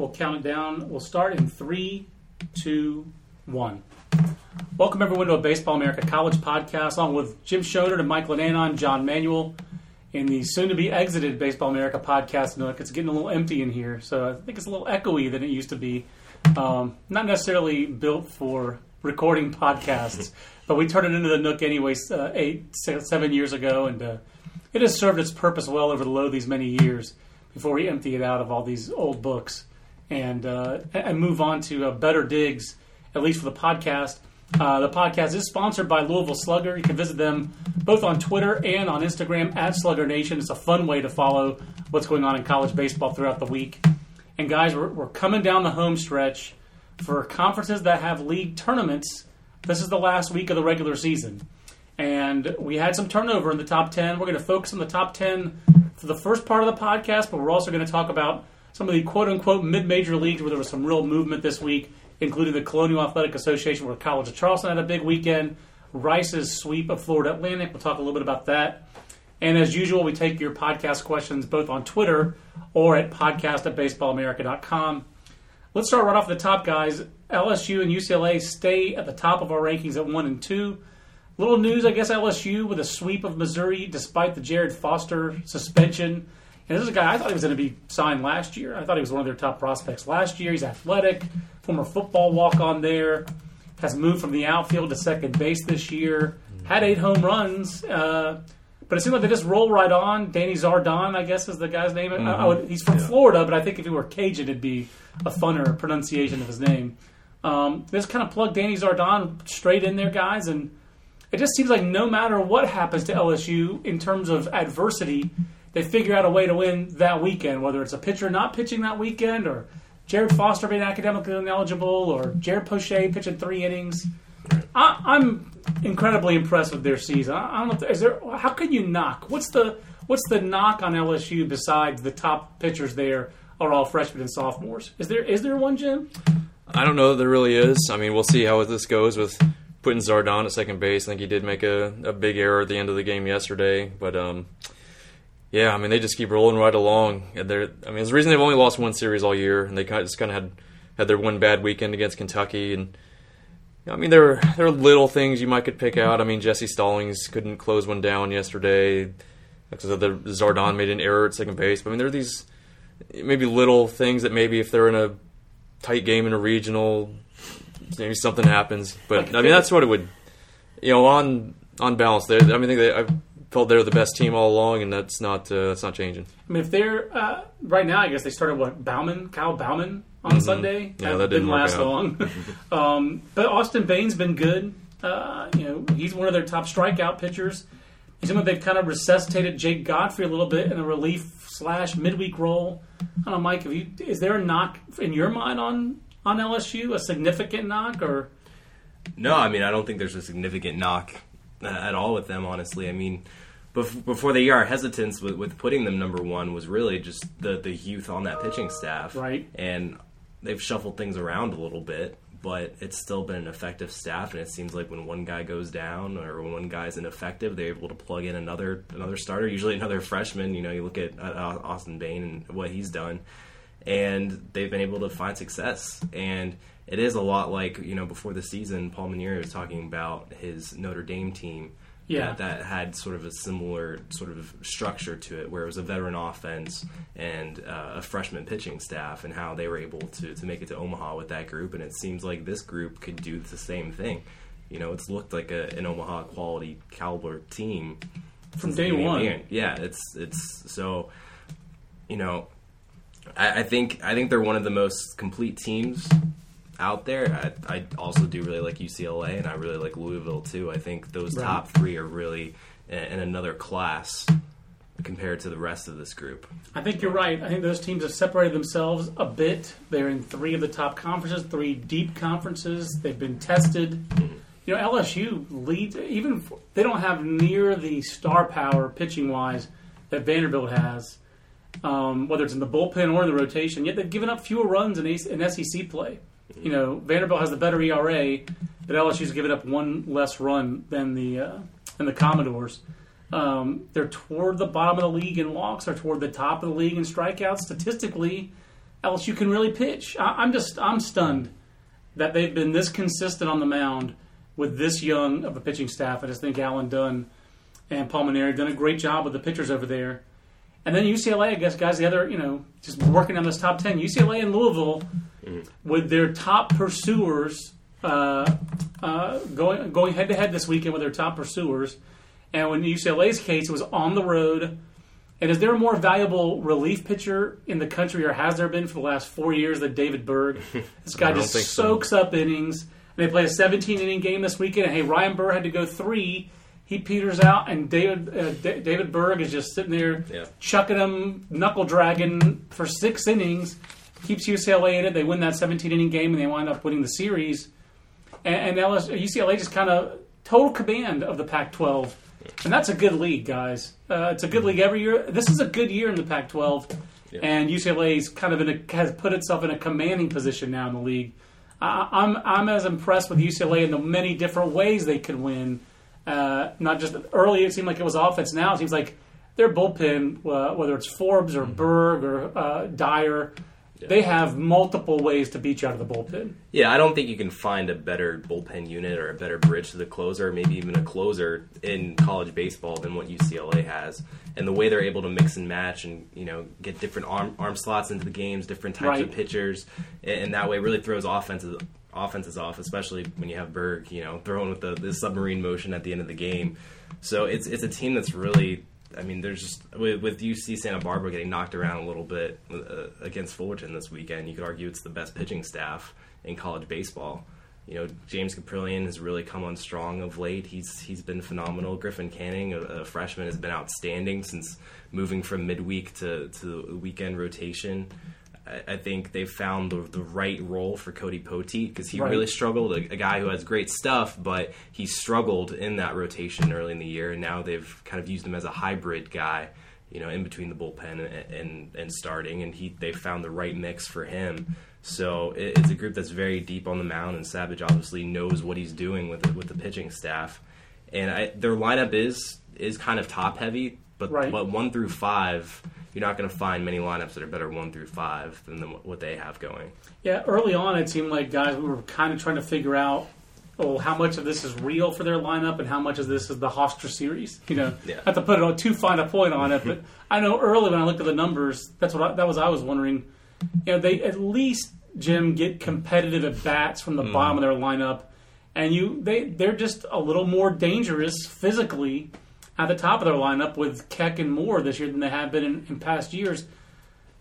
We'll count it down. We'll start in three, two, one. Welcome everyone to a Baseball America College podcast, along with Jim Shonerd and Mike Lananna, John Manuel, in the soon-to-be exited Baseball America podcast. Nook. It's getting a little empty in here, so I think it's a little echoey than it used to be. Um, not necessarily built for recording podcasts, but we turned it into the Nook anyways uh, seven years ago, and uh, it has served its purpose well over the low these many years before we empty it out of all these old books and uh, and move on to uh, better digs, at least for the podcast. Uh, the podcast is sponsored by Louisville Slugger. You can visit them both on Twitter and on Instagram at Slugger Nation. It's a fun way to follow what's going on in college baseball throughout the week. And guys, we're, we're coming down the home stretch for conferences that have league tournaments. This is the last week of the regular season. And we had some turnover in the top 10. We're going to focus on the top 10 for the first part of the podcast, but we're also going to talk about some of the quote unquote mid major leagues where there was some real movement this week, including the Colonial Athletic Association, where College of Charleston had a big weekend, Rice's sweep of Florida Atlantic. We'll talk a little bit about that. And as usual, we take your podcast questions both on Twitter or at podcast at baseballamerica.com. Let's start right off the top, guys. LSU and UCLA stay at the top of our rankings at one and two. Little news, I guess LSU with a sweep of Missouri despite the Jared Foster suspension. And this is a guy I thought he was going to be signed last year. I thought he was one of their top prospects last year. He's athletic, former football walk on there, has moved from the outfield to second base this year, had eight home runs. Uh, but it seemed like they just roll right on. Danny Zardon, I guess, is the guy's name. Mm-hmm. I, would, he's from yeah. Florida, but I think if he were Cajun, it'd be a funner pronunciation of his name. Um, they just kind of plug Danny Zardon straight in there, guys, and it just seems like no matter what happens to LSU in terms of adversity, they figure out a way to win that weekend, whether it's a pitcher not pitching that weekend or Jared Foster being academically ineligible or Jared Poche pitching three innings. I, am incredibly impressed with their season. I, I don't know. If, is there? How can you knock? What's the What's the knock on LSU besides the top pitchers there are all freshmen and sophomores? Is there Is there one, Jim? I don't know that there really is. I mean, we'll see how this goes with putting Zardon at second base. I think he did make a, a big error at the end of the game yesterday, but um, yeah, I mean they just keep rolling right along. They're, I mean, it's the reason they've only lost one series all year, and they kind of just kind of had had their one bad weekend against Kentucky. And I mean, there there are little things you might could pick out. I mean, Jesse Stallings couldn't close one down yesterday because the Zardon made an error at second base. But I mean, there are these maybe little things that maybe if they're in a tight game in a regional, maybe something happens. But I mean, that's what it would. You know, on on balance, they, I mean, they, I felt they're the best team all along, and that's not uh, that's not changing. I mean, if they're uh, right now, I guess they started what Bouman, Kyle Bouman on mm-hmm. Sunday. Yeah, that, that didn't, didn't last long. um, but Austin Bain's been good. Uh, you know, he's one of their top strikeout pitchers. He's like they've kind of resuscitated Jake Godfrey a little bit in a relief slash midweek role. I don't know, Mike. Have you, is there a knock in your mind on on LSU? A significant knock or? No, I mean I don't think there's a significant knock at all with them. Honestly, I mean before the year, our hesitance with, with putting them number one was really just the the youth on that pitching staff, right? And they've shuffled things around a little bit, but it's still been an effective staff. And it seems like when one guy goes down or when one guy's ineffective, they're able to plug in another another starter, usually another freshman. You know, you look at uh, Austin Bain and what he's done, and they've been able to find success. And it is a lot like you know before the season, Paul Mainieri was talking about his Notre Dame team yeah. that, that, had sort of a similar sort of structure to it, where it was a veteran offense and uh, a freshman pitching staff, and how they were able to, to make it to Omaha with that group. And it seems like this group could do the same thing. You know, it's looked like a, an Omaha quality caliber team from day one. Yeah, it's it's so. You know, I, I think I think they're one of the most complete teams out there. I, I, also do really like UCLA, and I really like Louisville too. I think those right. top three are really in, in, another class compared to the rest of this group. I think you're right. I think those teams have separated themselves a bit. They're in three of the top conferences, three deep conferences. They've been tested. You know, LSU leads even they don't have near the star power pitching wise that Vanderbilt has. Um, whether it's in the bullpen or in the rotation, yet they've given up fewer runs in, in SEC play you know, Vanderbilt has the better ERA, but LSU's given up one less run than the uh, than the Commodores. Um, they're toward the bottom of the league in walks. They're toward the top of the league in strikeouts. Statistically, LSU can really pitch. I, I'm just I'm stunned that they've been this consistent on the mound with this young of a pitching staff. I just think Alan Dunn and Paul Mainieri have done a great job with the pitchers over there. And then UCLA, I guess, guys, the other, you know, just working on this top 10. UCLA and Louisville, with their top pursuers, uh, uh, going going head to head this weekend with their top pursuers. And when UCLA's case, it was on the road. And is there a more valuable relief pitcher in the country, or has there been for the last four years than David Berg? This guy just think so. soaks up innings. And they play a 17 inning game this weekend. And hey, Ryan Burr had to go three. He peters out, and David uh, D- David Berg is just sitting there Yeah. chucking them, knuckle dragging for six innings. Keeps UCLA in it. They win that 17 inning game, and they wind up winning the series. And, and LS, UCLA just kind of total command of the Pac-12, and that's a good league, guys. Uh, it's a good league every year. This is a good year in the Pac-12, and UCLA's kind of in a, has put itself in a commanding position now in the league. I, I'm I'm as impressed with UCLA in the many different ways they could win. Uh, not just early, it seemed like it was offense. Now it seems like their bullpen, uh, whether it's Forbes or Berg or uh, Dyer, they have multiple ways to beat you out of the bullpen. Yeah, I don't think you can find a better bullpen unit or a better bridge to the closer, maybe even a closer in college baseball than what UCLA has. And the way they're able to mix and match and you know get different arm arm slots into the games, different types Right. of pitchers, and, and that way really throws offenses offenses off, especially when you have Berg, you know, throwing with the, the submarine motion at the end of the game. So it's it's a team that's really. I mean, there's just with, with UC Santa Barbara getting knocked around a little bit uh, against Fullerton this weekend. You could argue it's the best pitching staff in college baseball. You know, James Kaprielian has really come on strong of late. He's he's been phenomenal. Griffin Canning, a, a freshman, has been outstanding since moving from midweek to to weekend rotation. I, think they've found the, the right role for Cody Poteet because he Right. really struggled. A, a guy who has great stuff, but he struggled in that rotation early in the year, and now they've kind of used him as a hybrid guy. You know, in between the bullpen and and, and starting, and he they found the right mix for him. So it, it's a group that's very deep on the mound, and Savage obviously knows what he's doing with the, with the pitching staff. And I, their lineup is is kind of top heavy, but Right. but one through five, you're not going to find many lineups that are better one through five than the, what they have going. Yeah, early on, it seemed like guys we were kind of trying to figure out, oh, how much of this is real for their lineup and how much of this is the Hofstra series. You know, Yeah. not to put it on too fine a point on it, but I know early when I looked at the numbers, that's what I, that was. I was wondering, you know, they at least Jim get competitive at bats from the mm-hmm. bottom of their lineup, and you they they're just a little more dangerous physically at the top of their lineup with Keck and Moore this year than they have been in, in past years.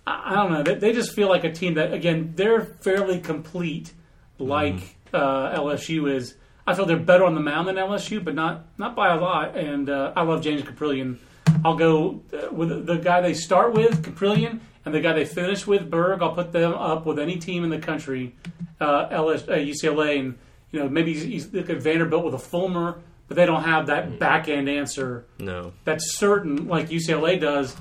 I I don't know. They, they just feel like a team that, again, they're fairly complete, like uh, LSU is. I feel they're better on the mound than LSU, but not not by a lot. And uh, I love James Kaprielian. I'll go uh, with the guy they start with, Kaprielian, and the guy they finish with, Berg. I'll put them up with any team in the country, uh, LS, uh, UCLA, and you know maybe he's, he's look at Vanderbilt with a Fulmer, but they don't have that back end answer No. that's certain, like UCLA does.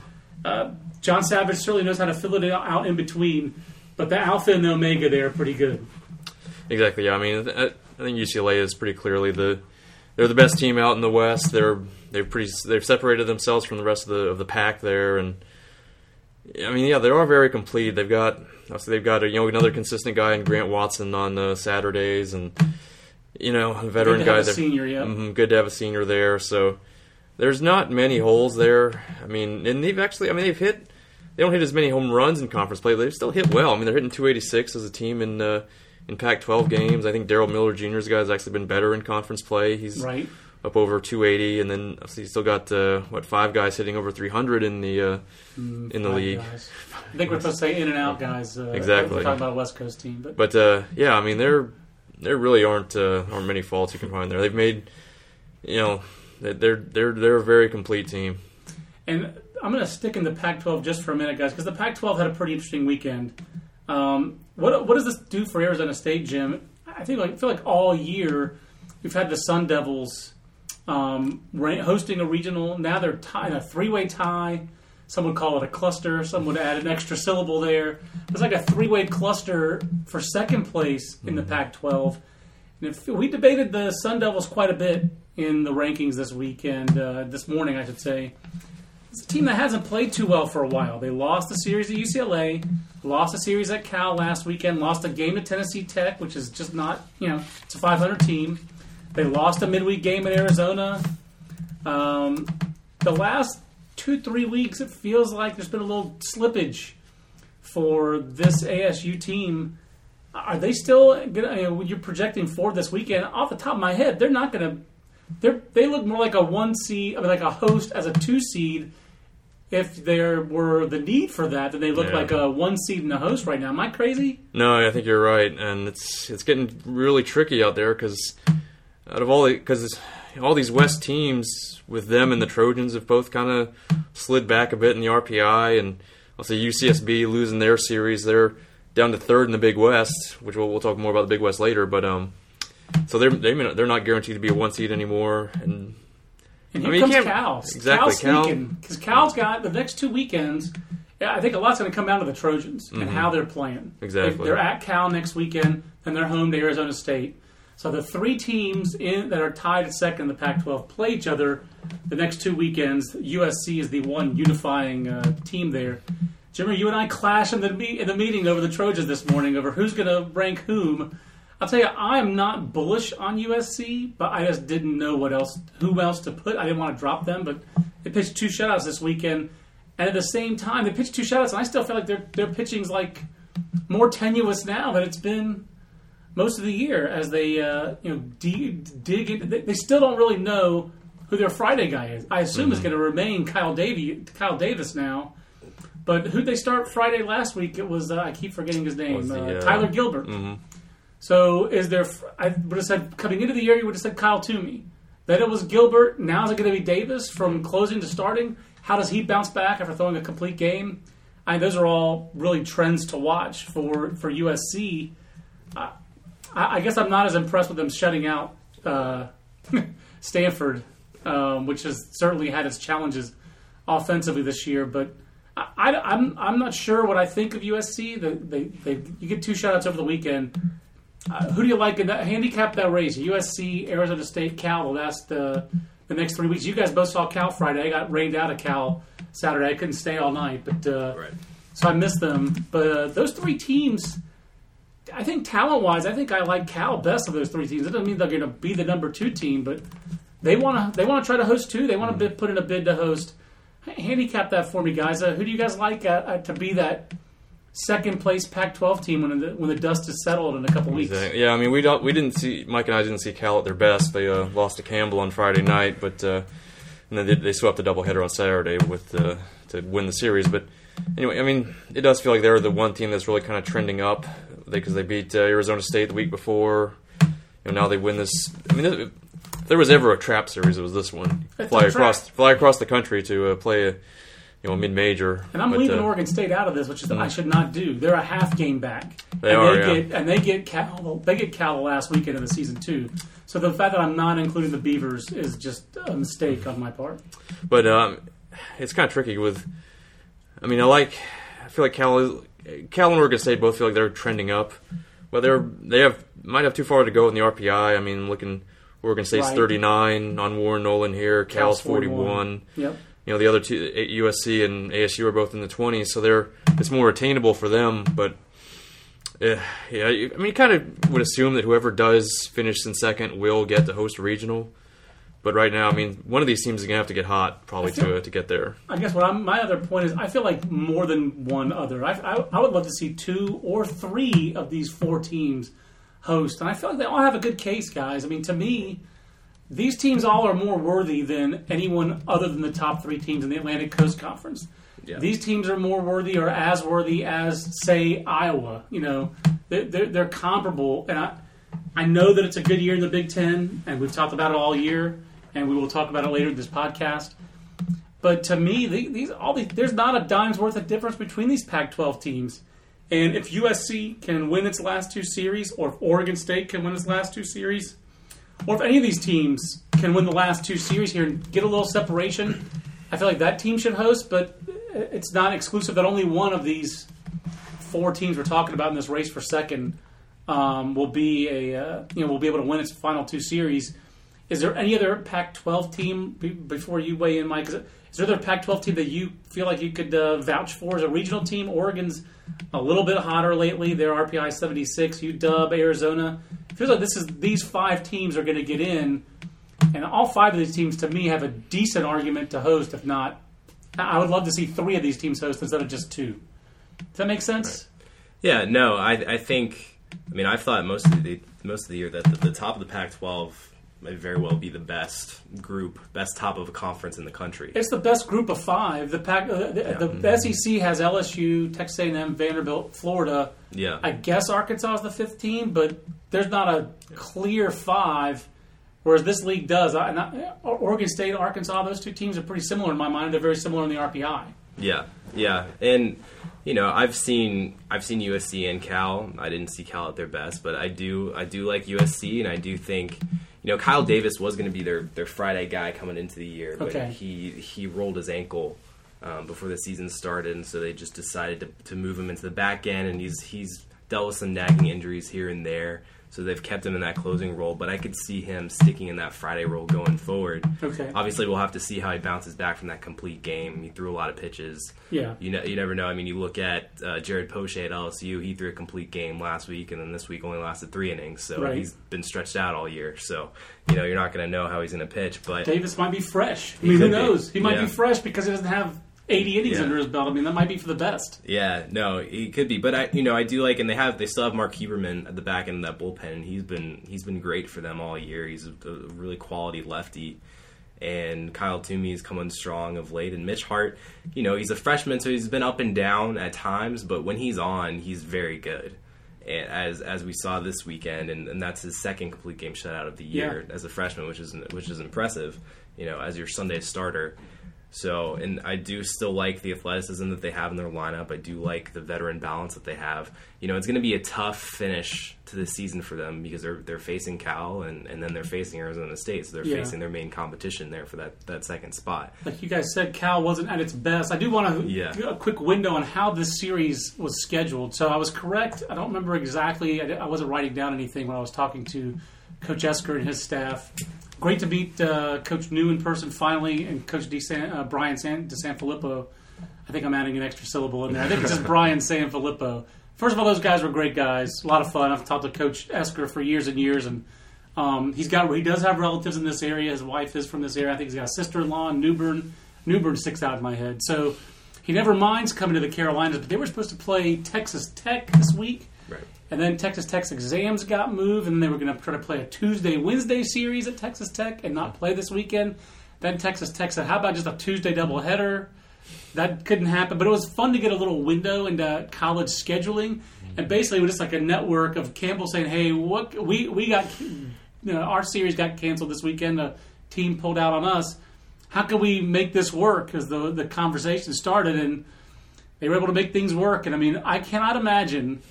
Uh, John Savage certainly knows how to fill it out in between, but the alpha and the omega there are pretty good. Exactly. Yeah. I mean, I, I think UCLA is pretty clearly the they're the best team out in the West. They're they've pretty they've separated themselves from the rest of the of the pack there, and I mean, yeah, they are very complete. They've got obviously they've got a, you know another consistent guy in Grant Watson on uh, Saturdays, and you know a veteran Good to guy a senior, yeah. Mhm, good to have a senior there. So there's not many holes there. I mean, and they've actually I mean they've hit. They don't hit as many home runs in conference play, but they've still hit well. I mean, they're hitting 286 as a team in uh, in Pac-12 games. I think Darrell Miller Jr.'s guy has actually been better in conference play. He's Right. up over 280, and then you still got uh, what five guys hitting over 300 in the uh, in the league. guys. I think we're supposed to say in and out guys. Uh, Exactly. We're talking about a West Coast team, but But uh, yeah, I mean there there really aren't uh, aren't many faults you can find there. They've made you know they're they're they're a very complete team. And I'm going to stick in the Pac-12 just for a minute, guys, because the Pac-12 had a pretty interesting weekend. Um, what what does this do for Arizona State, Jim? I think like, I feel like all year we've had the Sun Devils um, hosting a regional. Now they're tie, in a three-way tie. Some would call it a cluster. Some would add an extra syllable there. It's like a three-way cluster for second place in the Pac-12. And if, we debated the Sun Devils quite a bit in the rankings this weekend, uh, this morning, I should say. it's a team that hasn't played too well for a while. They lost the series at UCLA, lost a series at Cal last weekend, lost a game to Tennessee Tech, which is just not, you know, it's a 500 team. They lost a midweek game in Arizona. Um, the last two, three weeks, it feels like there's been a little slippage for this ASU team. Are they still gonna? You know, you're projecting forward this weekend. Off the top of my head, they're not going to. They they look more like a one seed, I mean, like a host as a two seed. If there were the need for that, then they look Yeah. like a one seed and a host right now. Am I crazy? No, I think you're right, and it's it's getting really tricky out there because out of all because all these West teams with them and the Trojans have both kind of slid back a bit in the RPI, and I'll say UCSB losing their series, they're down to third in the Big West, which we'll, we'll talk more about the Big West later, but um. So they're they may not- they're not guaranteed to be a one seed anymore, and And I here mean, comes Cal. exactly, Cal- because Cal's got the next two weekends. Yeah, I think a lot's going to come down to the Trojans and how they're playing. Mm-hmm. Exactly. They- They're at Cal next weekend, and they're home to Arizona State. So the three teams in that are tied at second in the Pac-12 play each other the next two weekends. USC is the one unifying uh, team there. Jimmy, you and I clash in the me- in the meeting over the Trojans this morning over who's going to rank whom. I'll tell you, I am not bullish on USC, but I just didn't know what else, who else to put. I didn't want to drop them, but they pitched two shutouts this weekend, and at the same time, they pitched two shutouts, and I still feel like their their pitching's like more tenuous now than it's been most of the year as they uh, you know de- dig into. They, they still don't really know who their Friday guy is. I assume it's going to remain Kyle Davy, Kyle Davis now. But who they start Friday last week? It was uh, I keep forgetting his name. The, uh, uh, Tyler Gilbert. So is there? I would have said coming into the year, you would have said Kyle Twomey. Then it was Gilbert. Now is it going to be Davis from closing to starting? How does he bounce back after throwing a complete game? I mean, those are all really trends to watch for for USC. I, I guess I'm not as impressed with them shutting out uh, Stanford, um, which has certainly had its challenges offensively this year. But I, I, I'm I'm not sure what I think of USC. The, they, they you get two shutouts over the weekend. Uh, who do you like in that handicap that race? USC, Arizona State, Cal. The last uh, the next three weeks. You guys both saw Cal Friday. I got rained out of Cal Saturday. I couldn't stay all night, but uh, Right. so I missed them. But uh, those three teams, I think talent wise, I think I like Cal best of those three teams. It doesn't mean they're going to be the number two team, but they want to they want to try to host too. They want to put in a bid to host. Handicap that for me, guys. Uh, who do you guys like uh, uh, to be that second place Pac-12 team when the when the dust is settled in a couple weeks? Exactly. Yeah, I mean, we don't, we didn't see Mike and I didn't see Cal at their best. They uh, lost to Campbell on Friday night, but uh, and then they, they swept the doubleheader on Saturday with uh, to win the series. But anyway, I mean, it does feel like they're the one team that's really kind of trending up because they, beat uh, Arizona State the week before. You know, now they win this. I mean, if there was ever a trap series, it was this one. It's Fly across, fly across the country to uh, play a you know mid major. And I'm leaving Oregon State out of this, which is I should not do. They're a half game back. Mm. They and are, They yeah. get, and they get Cal. They get Cal the last weekend of the season too. So the fact that I'm not including the Beavers is just a mistake on my part. But um, it's kind of tricky with. I mean, I like. I feel like Cal, is, Cal and Oregon State both feel like they're trending up, but they're they have might have too far to go in the RPI. I mean, looking Oregon State's Right. 39 on Warren Nolan here. Cal's Cal's 41. 41. Yep. You know, the other two, USC and ASU are both in the 20s, so they're it's more attainable for them. But uh, yeah, I mean, you kind of would assume that whoever does finish in second will get to host a regional. But right now, I mean, one of these teams is gonna have to get hot probably feel- to to get there. I guess what I'm, my other point is I feel like more than one other. I, I, I would love to see two or three of these four teams host, and I feel like they all have a good case, guys. I mean, to me, these teams all are more worthy than anyone other than the top three teams in the Atlantic Coast Conference. Yeah. These teams are more worthy or as worthy as, say, Iowa. You know, they're, they're, they're comparable, and I, I know that it's a good year in the Big Ten, and we've talked about it all year, and we will talk about it later in this podcast. But to me, these all these there's not a dime's worth of difference between these Pac-12 teams. And if USC can win its last two series, or if Oregon State can win its last two series, or if any of these teams can win the last two series here and get a little separation, I feel like that team should host. But it's not exclusive that only one of these four teams we're talking about in this race for second um, will be a uh, you know will be able to win its final two series. Is there any other Pac-12 team be, before you weigh in, Mike? Is there another Pac-12 team that you feel like you could uh, vouch for as a regional team? Oregon's a little bit hotter lately. They're RPI 76. UW, Arizona. It feels like this is these five teams are going to get in, and all five of these teams to me have a decent argument to host. If not, I would love to see three of these teams host instead of just two. Does that make sense? Yeah, no, I, I think. I mean, I've thought most of the most of the year that the, the top of the Pac-12 may very well be the best group, best top of a conference in the country. It's the best group of five. The pack, uh, the, the, the SEC has LSU, Texas A&M, Vanderbilt, Florida. Yeah, I guess Arkansas is the fifth team, but there's not a clear five. Whereas this league does. I, Oregon State, Arkansas, those two teams are pretty similar in my mind. They're very similar in the RPI. yeah, yeah, and you know, I've seen I've seen USC and Cal. I didn't see Cal at their best, but I do I do like USC, and I do think you know Kyle Davis was going to be their their Friday guy coming into the year, but Okay. he he rolled his ankle um, before the season started, and so they just decided to, to move him into the back end, and he's he's dealt with some nagging injuries here and there. So they've kept him in that closing role, but I could see him sticking in that Friday role going forward. Okay. Obviously, we'll have to see how he bounces back from that complete game. He threw a lot of pitches. Yeah. You know, you never know. I mean, you look at uh, Jared Poche at LSU. He threw a complete game last week, and then this week only lasted three innings. So Right. he's been stretched out all year. So you know, you're not going to know how he's going to pitch. But Davis might be fresh. I mean, who could be. knows? He might Yeah. be fresh because he doesn't have 80 innings Yeah. under his belt. I mean, that might be for the best. yeah, no, he could be. But I, you know, I do like, and they have they still have Marc Huberman at the back end of that bullpen, and he's been he's been great for them all year. He's a, a really quality lefty. And Kyle Twomey is coming strong of late, and Mitch Hart, you know, he's a freshman, so he's been up and down at times, but when he's on, he's very good. And as as we saw this weekend, and, and that's his second complete game shutout of the year Yeah. as a freshman, which is which is impressive. You know, as your Sunday starter. So, and I do still like the athleticism that they have in their lineup. I do like the veteran balance that they have. You know, it's going to be a tough finish to the season for them because they're they're facing Cal and, and then they're facing Arizona State, so they're Yeah. facing their main competition there for that, that second spot. Like you guys said, Cal wasn't at its best. I do want to Yeah. a quick window on how this series was scheduled. So I was correct. I don't remember exactly. I, I wasn't writing down anything when I was talking to Coach Esquer and his staff. Great to meet uh, Coach Neu in person finally, and Coach D. San, uh, Brian San, DeSanfilippo. I think I'm adding an extra syllable in there. I think it's just Brian Sanfilippo. First of all, those guys were great guys. A lot of fun. I've talked to Coach Esquer for years and years, and um, he's got he does have relatives in this area. His wife is from this area. I think he's got a sister-in-law in New Bern. Sticks out in my head. So he never minds coming to the Carolinas. But they were supposed to play Texas Tech this week. And then Texas Tech's exams got moved, and they were going to try to play a Tuesday Wednesday series at Texas Tech and not play this weekend. Then Texas Tech said, "How about just a Tuesday doubleheader?" That couldn't happen, but it was fun to get a little window into college scheduling, and mm-hmm. basically it was just like a network of Campbell saying, "Hey, what we we got, you know, our series got canceled this weekend. The team pulled out on us. How can we make this work?" Because the the conversation started, and they were able to make things work. And I mean, I cannot imagine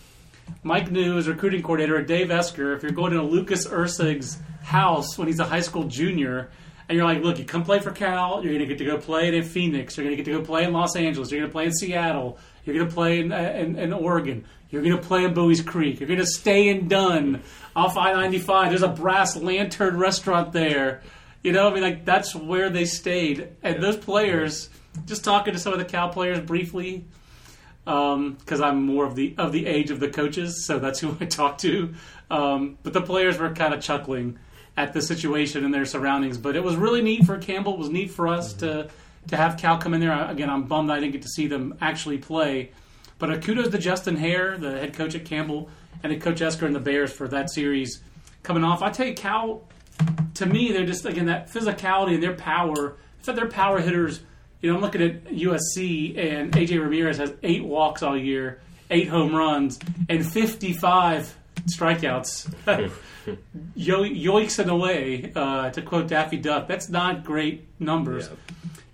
Mike Neu is recruiting coordinator, or Dave Esquer, if you're going to Lucas Erceg's house when he's a high school junior, and you're like, look, you come play for Cal, you're going to get to go play in Phoenix, you're going to get to go play in Los Angeles, you're going to play in Seattle, you're going to play in, uh, in, in Oregon, you're going to play in Buies Creek, you're going to stay in Dunn off I 95. There's a brass lantern restaurant there. You know, I mean, like, that's where they stayed. And those players, just talking to some of the Cal players briefly, because I'm more of the of the age of the coaches, so that's who I talk to. Um, but the players were kind of chuckling at the situation and their surroundings. But it was really neat for Campbell. It was neat for us to to have Cal come in there. Again, I'm bummed I didn't get to see them actually play. But uh, kudos to Justin Haire, the head coach at Campbell, and to Coach Esquer and the Bears for that series coming off. I tell you, Cal, to me, they're just again that physicality and their power. I thought their power hitters. You know, I'm looking at USC and AJ Ramirez has eight walks all year, eight home runs, and 55 strikeouts. Yo- in a way, uh, to quote Daffy Duck. That's not great numbers.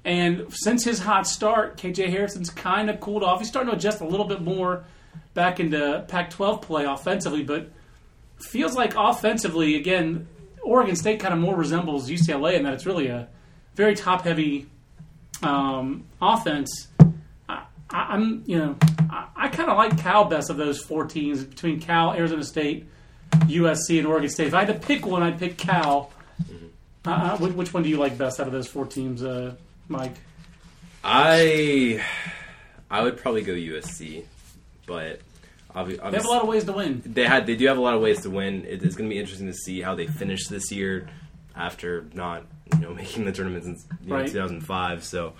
And since his hot start, KJ Harrison's kind of cooled off. He's starting to adjust a little bit more back into Pac 12 play offensively, but feels like offensively, again, Oregon State kind of more resembles UCLA in that it's really a very top heavy um, offense. I, I'm, you know, I, I kind of like Cal best of those four teams between Cal, Arizona State, USC, and Oregon State. If I had to pick one, I'd pick Cal. Uh, uh, which, one do you like best out of those four teams, uh, Mike? I I would probably go USC, but obviously They have a lot of ways to win. they had they do have a lot of ways to win. It is going to be interesting to see how they finish this year after not you know making the tournament since you know, 2005. So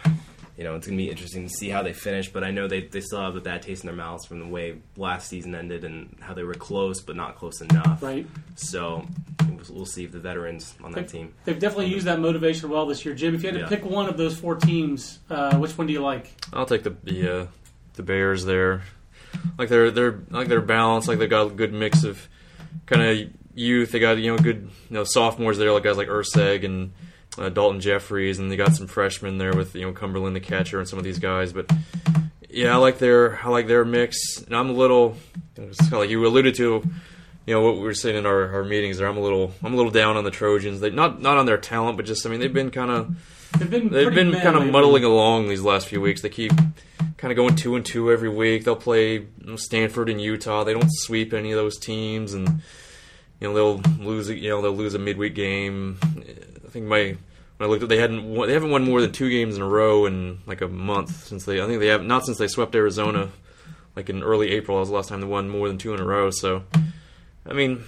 you know it's going to be interesting to see how they finish. But I know they they still have a bad taste in their mouths from the way last season ended and how they were close but not close enough. Right. So we'll- we'll see if the veterans on that team. They've definitely used that motivation well this year. Jim, if you had to Yeah. pick one of those four teams, uh, which one do you like? I'll take the the, uh, the Bears there. Like they're they're like they're balanced. Like they got a good mix of kind of youth. They got you know good you know sophomores there, like guys like Erceg and uh, Daulton Jefferies, and they got some freshmen there with you know Cumberland the catcher and some of these guys. But yeah, I like their I like their mix. And I'm a little it's kinda like you alluded to. You know what we were saying in our, our meetings there. I'm a little I'm a little down on the Trojans. They not not on their talent, but just I mean they've been kind of They've been They've been kind of muddling along these last few weeks. They keep kind of going two and two every week. They'll play Stanford and Utah. They don't sweep any of those teams, and you know they'll lose. You know they'll lose a midweek game. I think my when I looked at they hadn't won, they haven't won more than two games in a row in like a month since they. I think they have not since they swept Arizona, like in early April. That was the last time they won more than two in a row. So, I mean,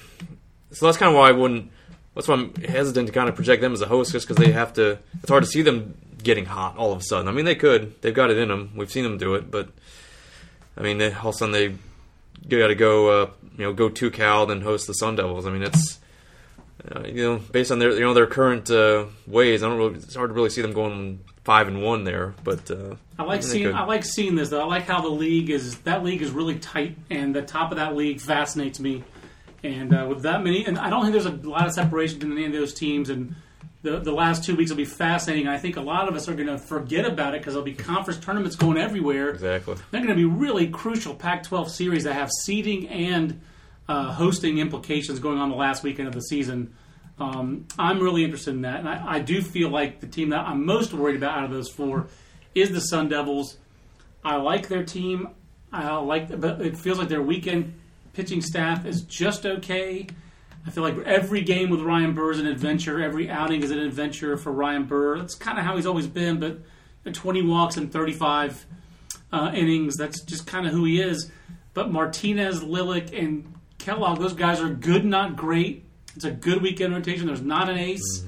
so that's kind of why I wouldn't. That's why I'm hesitant to kind of project them as a host, just because they have to. It's hard to see them getting hot all of a sudden. I mean, they could. They've got it in them. We've seen them do it, but I mean, they, all of a sudden they got to go. Uh, you know, go to Cal then host the Sun Devils. I mean, it's uh, you know based on their you know their current uh, ways. I don't really. It's hard to really see them going five and one there, but uh, I like they seeing. I like seeing this though. I like how the league is. That league is really tight, and the top of that league fascinates me. And uh, with that many, and I don't think there's a lot of separation between any of those teams. And the the last two weeks will be fascinating. I think a lot of us are going to forget about it because there'll be conference tournaments going everywhere. exactly. They're going to be really crucial Pac-12 series that have seeding and uh, hosting implications going on the last weekend of the season. Um, I'm really interested in that, and I, I do feel like the team that I'm most worried about out of those four is the Sun Devils. I like their team. I like, but it feels like their weekend pitching staff is just okay. I feel like every game with Ryan Burr is an adventure. Every outing is an adventure for Ryan Burr. That's kind of how he's always been. But 20 walks and 35 uh, innings. That's just kind of who he is. But Martinez, Lilek, and Kellogg, those guys are good, not great. It's a good weekend rotation. There's not an ace.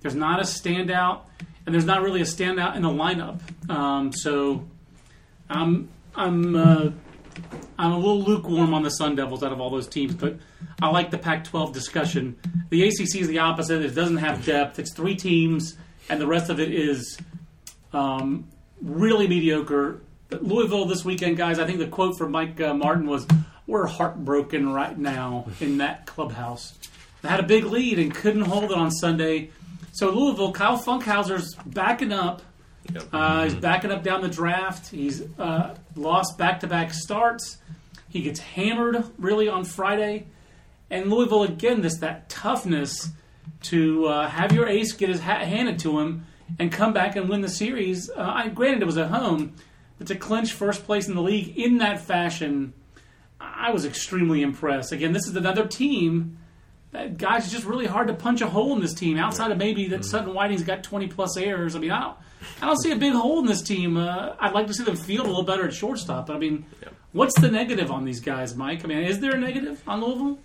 There's not a standout, and there's not really a standout in the lineup. Um, so I'm I'm uh, I'm a little lukewarm on the Sun Devils out of all those teams, but I like the Pac-12 discussion. The ACC is the opposite. It doesn't have depth. It's three teams, and the rest of it is um, really mediocre. But Louisville this weekend, guys. I think the quote from Mike uh, Martin was, "We're heartbroken right now in that clubhouse." They had a big lead and couldn't hold it on Sunday. So Louisville, Kyle Funkhouser's backing up. Yep. Uh, he's backing up down the draft. He's uh, lost back-to-back starts. He gets hammered really on Friday, and Louisville again. This that toughness to uh, have your ace get his hat handed to him and come back and win the series. Uh, I, granted, it was at home, but to clinch first place in the league in that fashion, I was extremely impressed. Again, this is another team. That, guys, it's just really hard to punch a hole in this team. Outside of maybe that Sutton Whiting's got 20 plus errors. I mean, I don't, I don't see a big hole in this team. Uh, I'd like to see them field a little better at shortstop. But I mean, what's the negative on these guys, Mike? I mean, is there a negative on Louisville?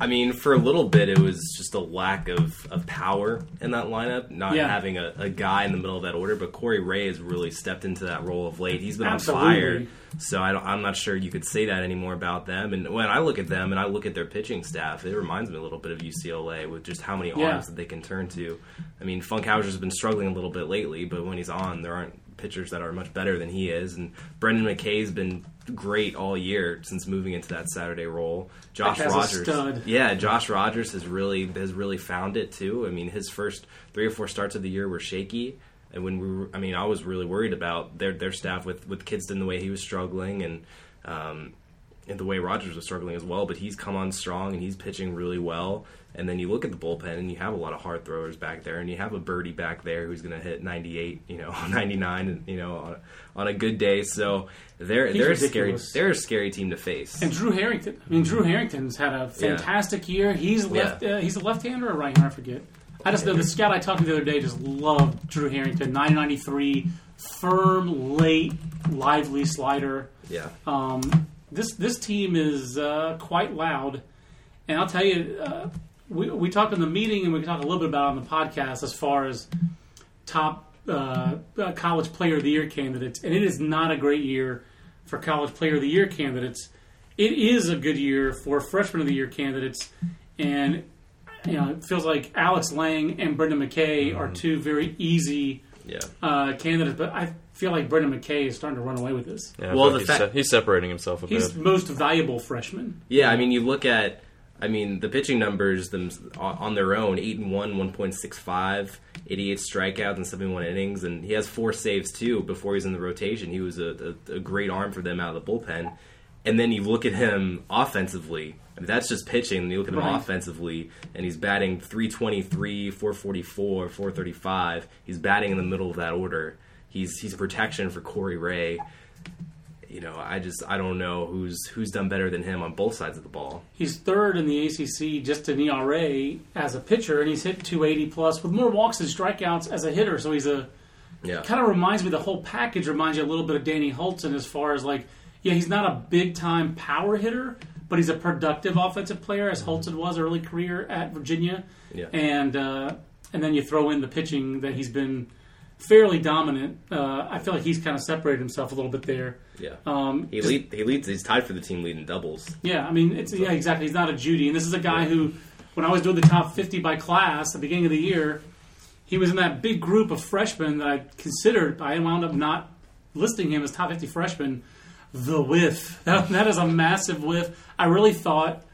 I mean, for a little bit, it was just a lack of, of power in that lineup, not Yeah. having a, a guy in the middle of that order. But Corey Ray has really stepped into that role of late. He's been Absolutely. on fire. So I don't, I'm not sure you could say that anymore about them. And when I look at them and I look at their pitching staff, it reminds me a little bit of UCLA with just how many Yeah. arms that they can turn to. I mean, Funkhouser's been struggling a little bit lately, but when he's on, there aren't pitchers that are much better than he is. And Brendan McKay's been great all year since moving into that Saturday role. Josh Rogers, stud. yeah, Josh Rogers has really has really found it too. I mean, his first three or four starts of the year were shaky, and when we, were, I mean, I was really worried about their their staff with with Kidston the way he was struggling and. Um, and the way Rogers was struggling as well, but he's come on strong and he's pitching really well. And then you look at the bullpen and you have a lot of hard throwers back there, and you have a Burdi back there who's going to hit 98, you know, 99, and you know, on, on a good day. So they're He's they're a scary they're a scary team to face. And Drew Harrington. I mean, Drew Harrington's had a fantastic year. He's left. Uh, he's a left-hander or a right-hander. I forget. I just know the scout I talked to the other day just loved Drew Harrington. 993 firm, late, lively slider. Yeah. Um, this this team is uh, quite loud, and I'll tell you, uh, we we talked in the meeting, and we can talk a little bit about it on the podcast as far as top uh, uh, college player of the year candidates, and it is not a great year for college player of the year candidates. It is a good year for freshman of the year candidates, and you know it feels like Alex Lange and Brendan McKay are two very easy Yeah. uh, candidates, but I feel like Brendan McKay is starting to run away with this. Yeah, Well, the like fact- he's, se- he's separating himself a He's bit. the most valuable freshman. Yeah, I mean, you look at, I mean, the pitching numbers them on their own: eight and one, one point six five, 88 strikeouts and seventy one innings, and he has four saves too. Before he's in the rotation, he was a, a, a great arm for them out of the bullpen. And then you look at him offensively. I mean, that's just pitching. And you look at him Right. offensively, and he's batting 323, 444, 435. He's batting in the middle of that order. He's he's a protection for Corey Ray. You know, I just I don't know who's who's done better than him on both sides of the ball. He's third in the ACC just in ERA as a pitcher, and he's hit 280 plus with more walks than strikeouts as a hitter. So he's a Yeah, kind of reminds me. The whole package reminds you a little bit of Danny Hultzen as far as like, yeah, he's not a big time power hitter, but he's a productive offensive player as Hultzen was early career at Virginia. Yeah. and uh, and then you throw in the pitching that he's been fairly dominant. Uh, I feel like he's kind of separated himself a little bit there. yeah. Um, he lead, he leads. He's tied for the team lead in doubles. Yeah, I mean, it's yeah, exactly. He's not a Judy, and this is a guy who, when I was doing the top 50 by class at the beginning of the year, he was in that big group of freshmen that I considered. I wound up not listing him as top 50 freshman. The whiff that, that is a massive whiff. I really thought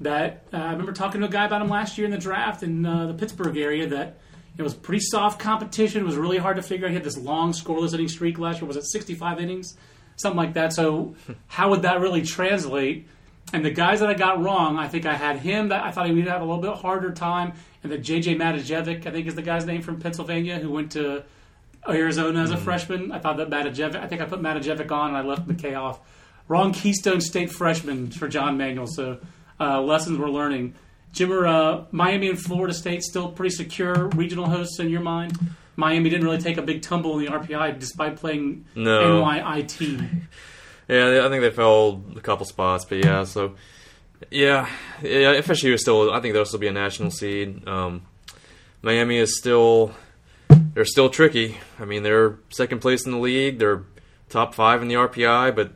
that uh, I remember talking to a guy about him last year in the draft in uh, the Pittsburgh area that it was pretty soft competition. It was really hard to figure out. He had this long scoreless inning streak last year. Was it 65 innings? Something like that. So, how would that really translate? And the guys that I got wrong, I think I had him. That I thought he would have a little bit harder time. And the JJ Matijevic, I think is the guy's name from Pennsylvania, who went to Arizona as a freshman. I thought that Matijevic. I think I put Matijevic on, and I left McKay off. Wrong Keystone State freshman for John Manuel. So uh, lessons we're learning. Jim, are uh, Miami and Florida State still pretty secure regional hosts in your mind? Miami didn't really take a big tumble in the RPI despite playing No. NYIT. Yeah, I think they fell a couple spots, but yeah, so yeah, yeah. FSU is still. I think they'll still be a national seed. Um, Miami is still. They're still tricky. I mean, they're second place in the league. They're top five in the RPI, but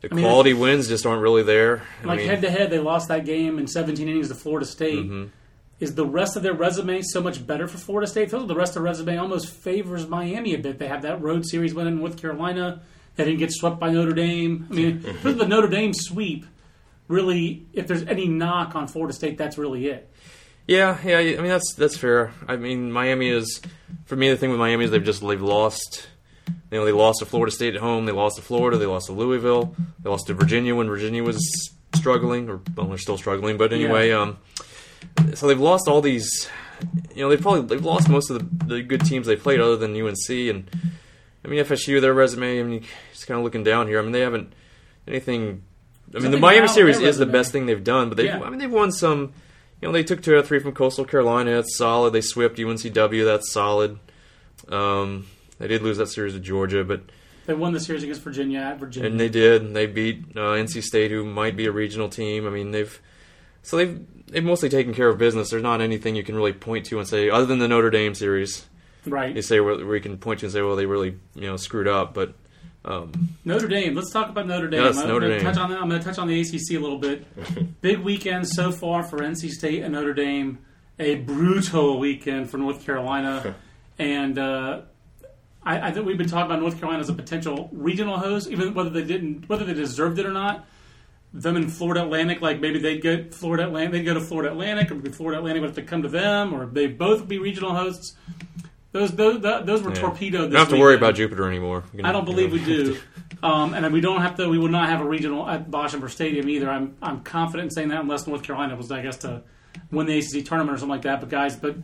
the mean, quality wins just aren't really there. I Like head to head, they lost that game in 17 innings to Florida State. Mm-hmm. Is the rest of their resume so much better for Florida State? Feels like the rest of the resume almost favors Miami a bit. They have that road series win in North Carolina. They didn't get swept by Notre Dame. I mean, the Notre Dame sweep, really, if there's any knock on Florida State, that's really it. Yeah, yeah. I mean, that's that's fair. I mean, Miami is for me. The thing with Miami is they've just they've lost. You know, they lost to Florida State at home. They lost to Florida. They lost to Louisville. They lost to Virginia when Virginia was struggling, or well, they're still struggling. But anyway, Yeah. um, so they've lost all these. You know, they've probably they've lost most of the, the good teams they played, other than UNC. And I mean, FSU, their resume. I mean, just kind of looking down here. I mean, they haven't anything. I mean, the Miami series is the best thing they've done, but they Yeah. I mean, they've won some. You know, they took two out of three from Coastal Carolina. That's solid. They swept UNCW. That's solid. Um, they did lose that series to Georgia, but They won the series against Virginia at Virginia. and they did. They beat uh, NC State, who might be a regional team. I mean, they've so they've they've mostly taken care of business. There's not anything you can really point to and say other than the Notre Dame series. right. You say where, where you can point to and say, well, they really you know screwed up, but um, Notre Dame. Let's talk about Notre Dame. Yes, I'm Notre gonna Dame. Touch on that. I'm going to touch on the ACC a little bit. Big weekend so far for NC State and Notre Dame. A brutal weekend for North Carolina, and uh, I, I think we've been talking about North Carolina as a potential regional host, even whether they didn't, whether they deserved it or not. Them in Florida Atlantic, like maybe they'd get Florida Atlantic, they'd go to Florida Atlantic, or Florida Atlantic would have to come to them, or they both be regional hosts. Those those those were yeah. torpedoed. don't have to worry about Jupiter anymore. Can- I don't believe we do. Um, and we don't have to. We will not have a regional at Boshamer Stadium either. I'm I'm confident in saying that unless North Carolina was, I guess, to win the ACC tournament or something like that. But guys, but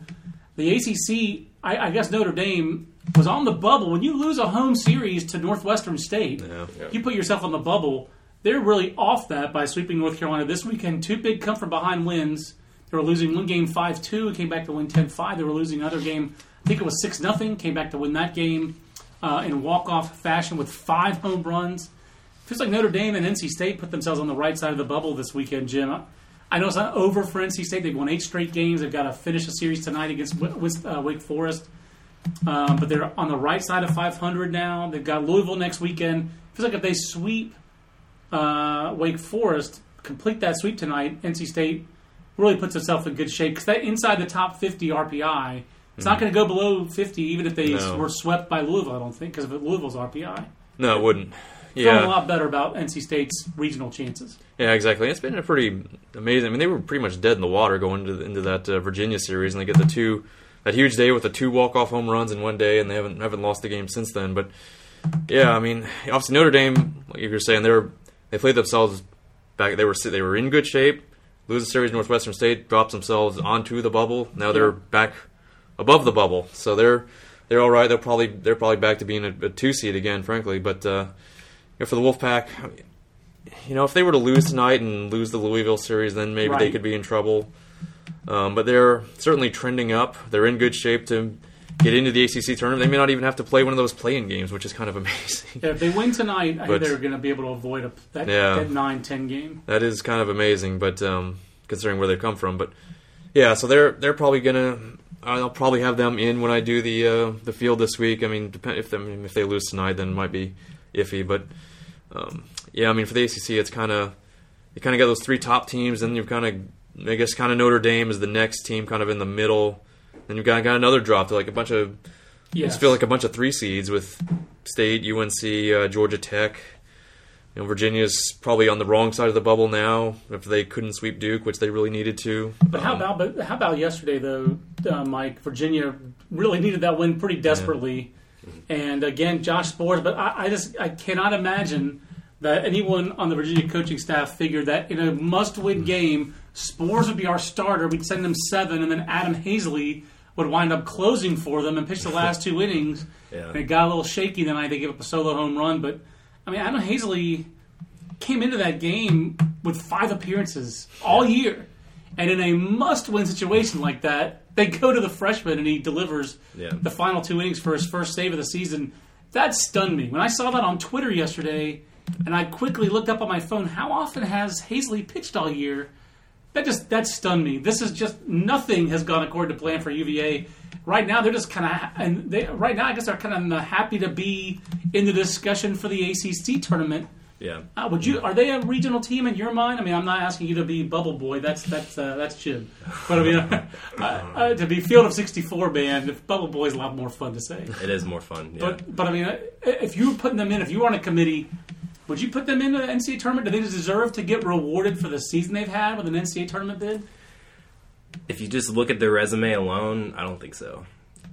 the ACC, I, I guess Notre Dame was on the bubble. When you lose a home series to Northwestern State, Yeah. you put yourself on the bubble. They're really off that by sweeping North Carolina this weekend. Two big come from behind wins. They were losing one game 5 2, came back to win 10 5. They were losing another game, I think it was 6 0, came back to win that game. uh, in walk-off fashion with five home runs. Feels like Notre Dame and NC State put themselves on the right side of the bubble this weekend, Jim. I know it's not over for NC State. They've won eight straight games. They've got to finish a series tonight against uh, Wake Forest. Um, but they're on the right side of 500 now. They've got Louisville next weekend. Feels like if they sweep uh, Wake Forest, complete that sweep tonight, NC State really puts itself in good shape because that inside the top 50 RPI, it's not going to go below 50 even if they No. were swept by Louisville. I don't think because of Louisville's RPI. No, it wouldn't. Feeling a lot better about NC State's regional chances. yeah, exactly. It's been a pretty amazing. I mean, they were pretty much dead in the water going into, into that uh, Virginia series, and they get the two that huge day with the two walk off home runs in one day, and they haven't haven't lost the game since then. But yeah, I mean, obviously Notre Dame, like you're saying, they're they played themselves back. They were they were in good shape. Lose the series, Northwestern State drops themselves onto the bubble. Now they're back above the bubble, so they're they're all right. They're probably they're probably back to being a, a two seed again, frankly. But uh, you know, for the Wolfpack, you know, if they were to lose tonight and lose the Louisville series, then maybe they could be in trouble. Um, but they're certainly trending up. They're in good shape to get into the ACC tournament. They may not even have to play one of those playing games, which is kind of amazing. Yeah, if they win tonight, I think But- they're going to be able to avoid a, that, Yeah. that 9-10 game. That is kind of amazing, but um, considering where they come from, but yeah, so they're they're probably gonna. I'll probably have them in when I do the uh, the field this week. I mean, depend if mean, if they lose tonight, then it might be iffy. But um, yeah, I mean, for the ACC, it's kind of you kind of got those three top teams, and you've kind of I guess kind of Notre Dame is the next team, kind of in the middle. Then you've got got another drop to like a bunch of Yes. just feel like a bunch of three seeds with State, UNC, uh, Georgia Tech. You know, Virginia's probably on the wrong side of the bubble now. If they couldn't sweep Duke, which they really needed to. But how Um, about but how about yesterday though, uh, Mike? Virginia really needed that win pretty desperately, and again, Josh Sborz. But I, I just I cannot imagine that anyone on the Virginia coaching staff figured that in a must-win hmm. game, Sborz would be our starter. We'd send them seven, and then Adam Haseley would wind up closing for them and pitch the last two innings. Yeah. And it got a little shaky. Then I they gave up a solo home run, but I mean Adam Haseley came into that game with five appearances all year. And in a must win situation like that, they go to the freshman and he delivers Yeah. the final two innings for his first save of the season. That stunned me. When I saw that on Twitter yesterday, and I quickly looked up on my phone, how often has Haseley pitched all year? That just that stunned me. This is just nothing has gone according to plan for UVA. Right now, they're just kind of and they right now I guess they're kind of happy to be in the discussion for the ACC tournament. Yeah. Uh, would you? Are they a regional team in your mind? I mean, I'm not asking you to be Bubble Boy. That's that's uh, that's Jim. But I mean, uh, uh, to be Field of 64 band, Bubble Boy is a lot more fun to say. It is more fun. Yeah. But but I mean, uh, if you were putting them in, if you were on a committee, would you put them in the NCAA tournament? Do they deserve to get rewarded for the season they've had with an NCAA tournament bid? if you just look at their resume alone, I don't think so.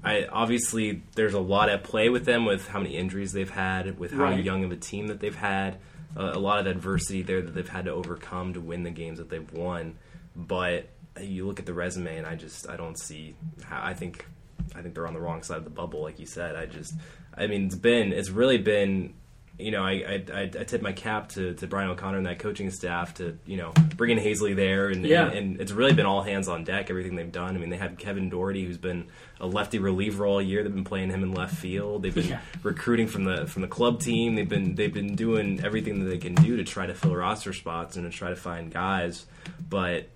I obviously there's a lot at play with them with how many injuries they've had, with how Right. young of a team that they've had, uh, a lot of adversity there that they've had to overcome to win the games that they've won. But you look at the resume, and I just I don't see how I think I think they're on the wrong side of the bubble, like you said. I just I mean it's been it's really been you know, I, I, I, tip my cap to, to Brian O'Connor and that coaching staff to, you know, bring in Haseley there. And, Yeah. and, and it's really been all hands on deck, everything they've done. I mean, they have Kevin Doherty, who's been a lefty reliever all year. They've been playing him in left field. They've been Yeah. recruiting from the from the club team. They've been they've been doing everything that they can do to try to fill roster spots and to try to find guys. But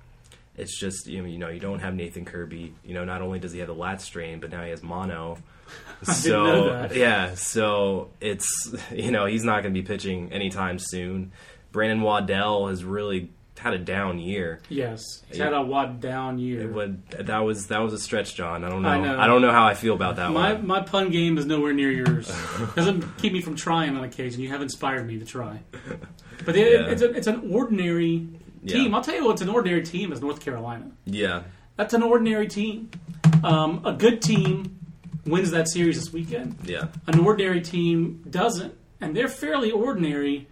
it's just you know, you know you don't have Nathan Kirby. You know, not only does he have the lat strain, but now he has mono. So know yeah, so it's you know he's not going to be pitching anytime soon. Brandon Waddell has really had a down year. Yes, he's had a wad down year. It would, that was that was a stretch, John. I don't know. I I, don't know how I feel about that My one. my pun game is nowhere near yours. Doesn't keep me from trying on occasion. You have inspired me to try. But it, Yeah. it's a, it's an ordinary team. Yeah. I'll tell you what's an ordinary team is North Carolina. Yeah, That's an ordinary team. Um, a good team wins that series this weekend. yeah, An ordinary team doesn't, and they're fairly ordinary,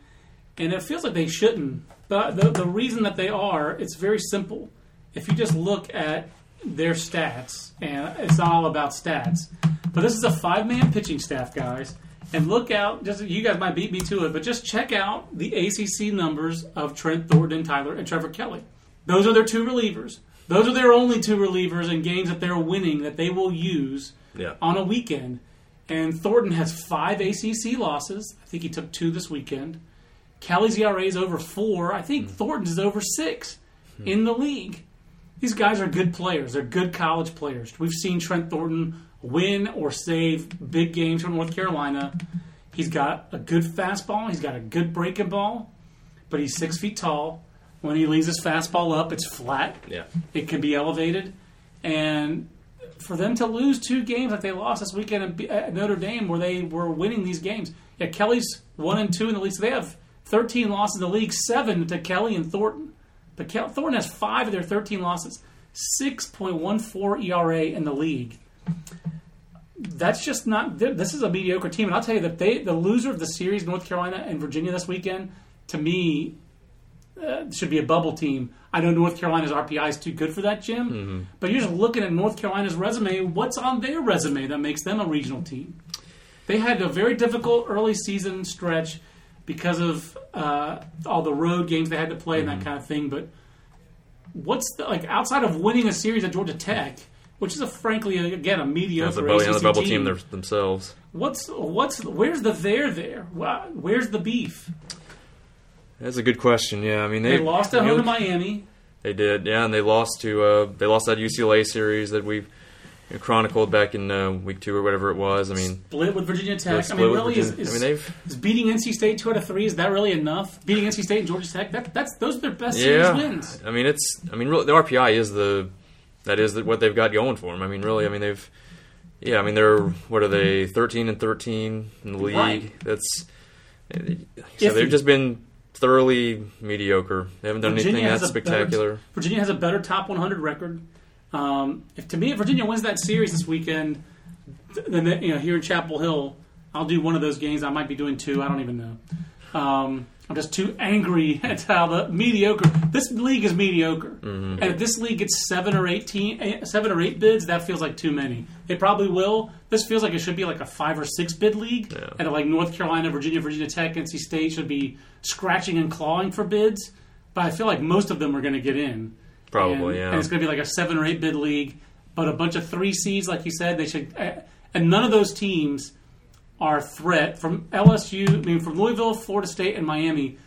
and it feels like they shouldn't. But the, the reason that they are, it's very simple. If you just look at their stats, and it's not all about stats, but this is a five man pitching staff, guys. And look out, just you guys might beat me to it, but just check out the ACC numbers of Trent Thornton, Tyler, and Trevor Kelly. Those are their two relievers. Those are their only two relievers in games that they're winning that they will use yeah. on a weekend. And Thornton has five ACC losses. I think he took two this weekend. Kelly's ERA is over four. I think hmm. Thornton's is over six hmm. in the league. These guys are good players. They're good college players. We've seen Trent Thornton win or save big games from North Carolina. He's got a good fastball. He's got a good breaking ball, but he's six feet tall. When he leaves his fastball up, it's flat. Yeah. It can be elevated, and for them to lose two games like they lost this weekend at Notre Dame, where they were winning these games. Yeah, Kelly's one and two in the league, so they have 13 losses in the league, seven to Kelly and Thornton. But Kel- Thornton has five of their 13 losses, 6.14 ERA in the league. That's just not. This is a mediocre team, and I'll tell you that they, the loser of the series, North Carolina and Virginia this weekend, to me, uh, should be a bubble team. I know North Carolina's RPI is too good for that, Jim. But you're just looking at North Carolina's resume. What's on their resume that makes them a regional team? They had a very difficult early season stretch because of uh, all the road games they had to play and that kind of thing. But what's the, like outside of winning a series at Georgia Tech, which is a frankly again a mediocre That's the yeah, the bubble team, team themselves. What's what's where's the there there? Where's the beef? That's a good question. Yeah, I mean They they, lost at home to Miami. They did, yeah, and they lost to uh, they lost that UCLA series that we chronicled back in uh, week two or whatever it was. I mean, Split with Virginia Tech. I mean, really, is, is, I mean they've is beating NC State two out of three is that really enough? Beating NC State and Georgia Tech that, that's those are their best yeah. series wins. I mean it's I mean really, the RPI is the that is the, what they've got going for them. I mean really I mean they've yeah I mean they're what are they thirteen and thirteen in the league. Right. That's so If they've you- just been thoroughly mediocre. They haven't done anything has that a better- spectacular. Virginia has a better top 100 record. Um, if to me, if Virginia wins that series this weekend, then you know here in Chapel Hill, I'll do one of those games. I might be doing two. I don't even know. Um, I'm just too angry at how the mediocre. This league is mediocre, Mm-hmm. and if this league gets seven or eighteen, eh, seven or eight bids, that feels like too many. It probably will. This feels like it should be like a five or six bid league, Yeah. and like North Carolina, Virginia, Virginia Tech, NC State should be scratching and clawing for bids. But I feel like most of them are going to get in. Probably, and, yeah. And it's going to be like a seven or eight bid league, but a bunch of three seeds, like you said, they should. eh, And none of those teams are a threat from LSU. I mean, from Louisville, Florida State, and Miami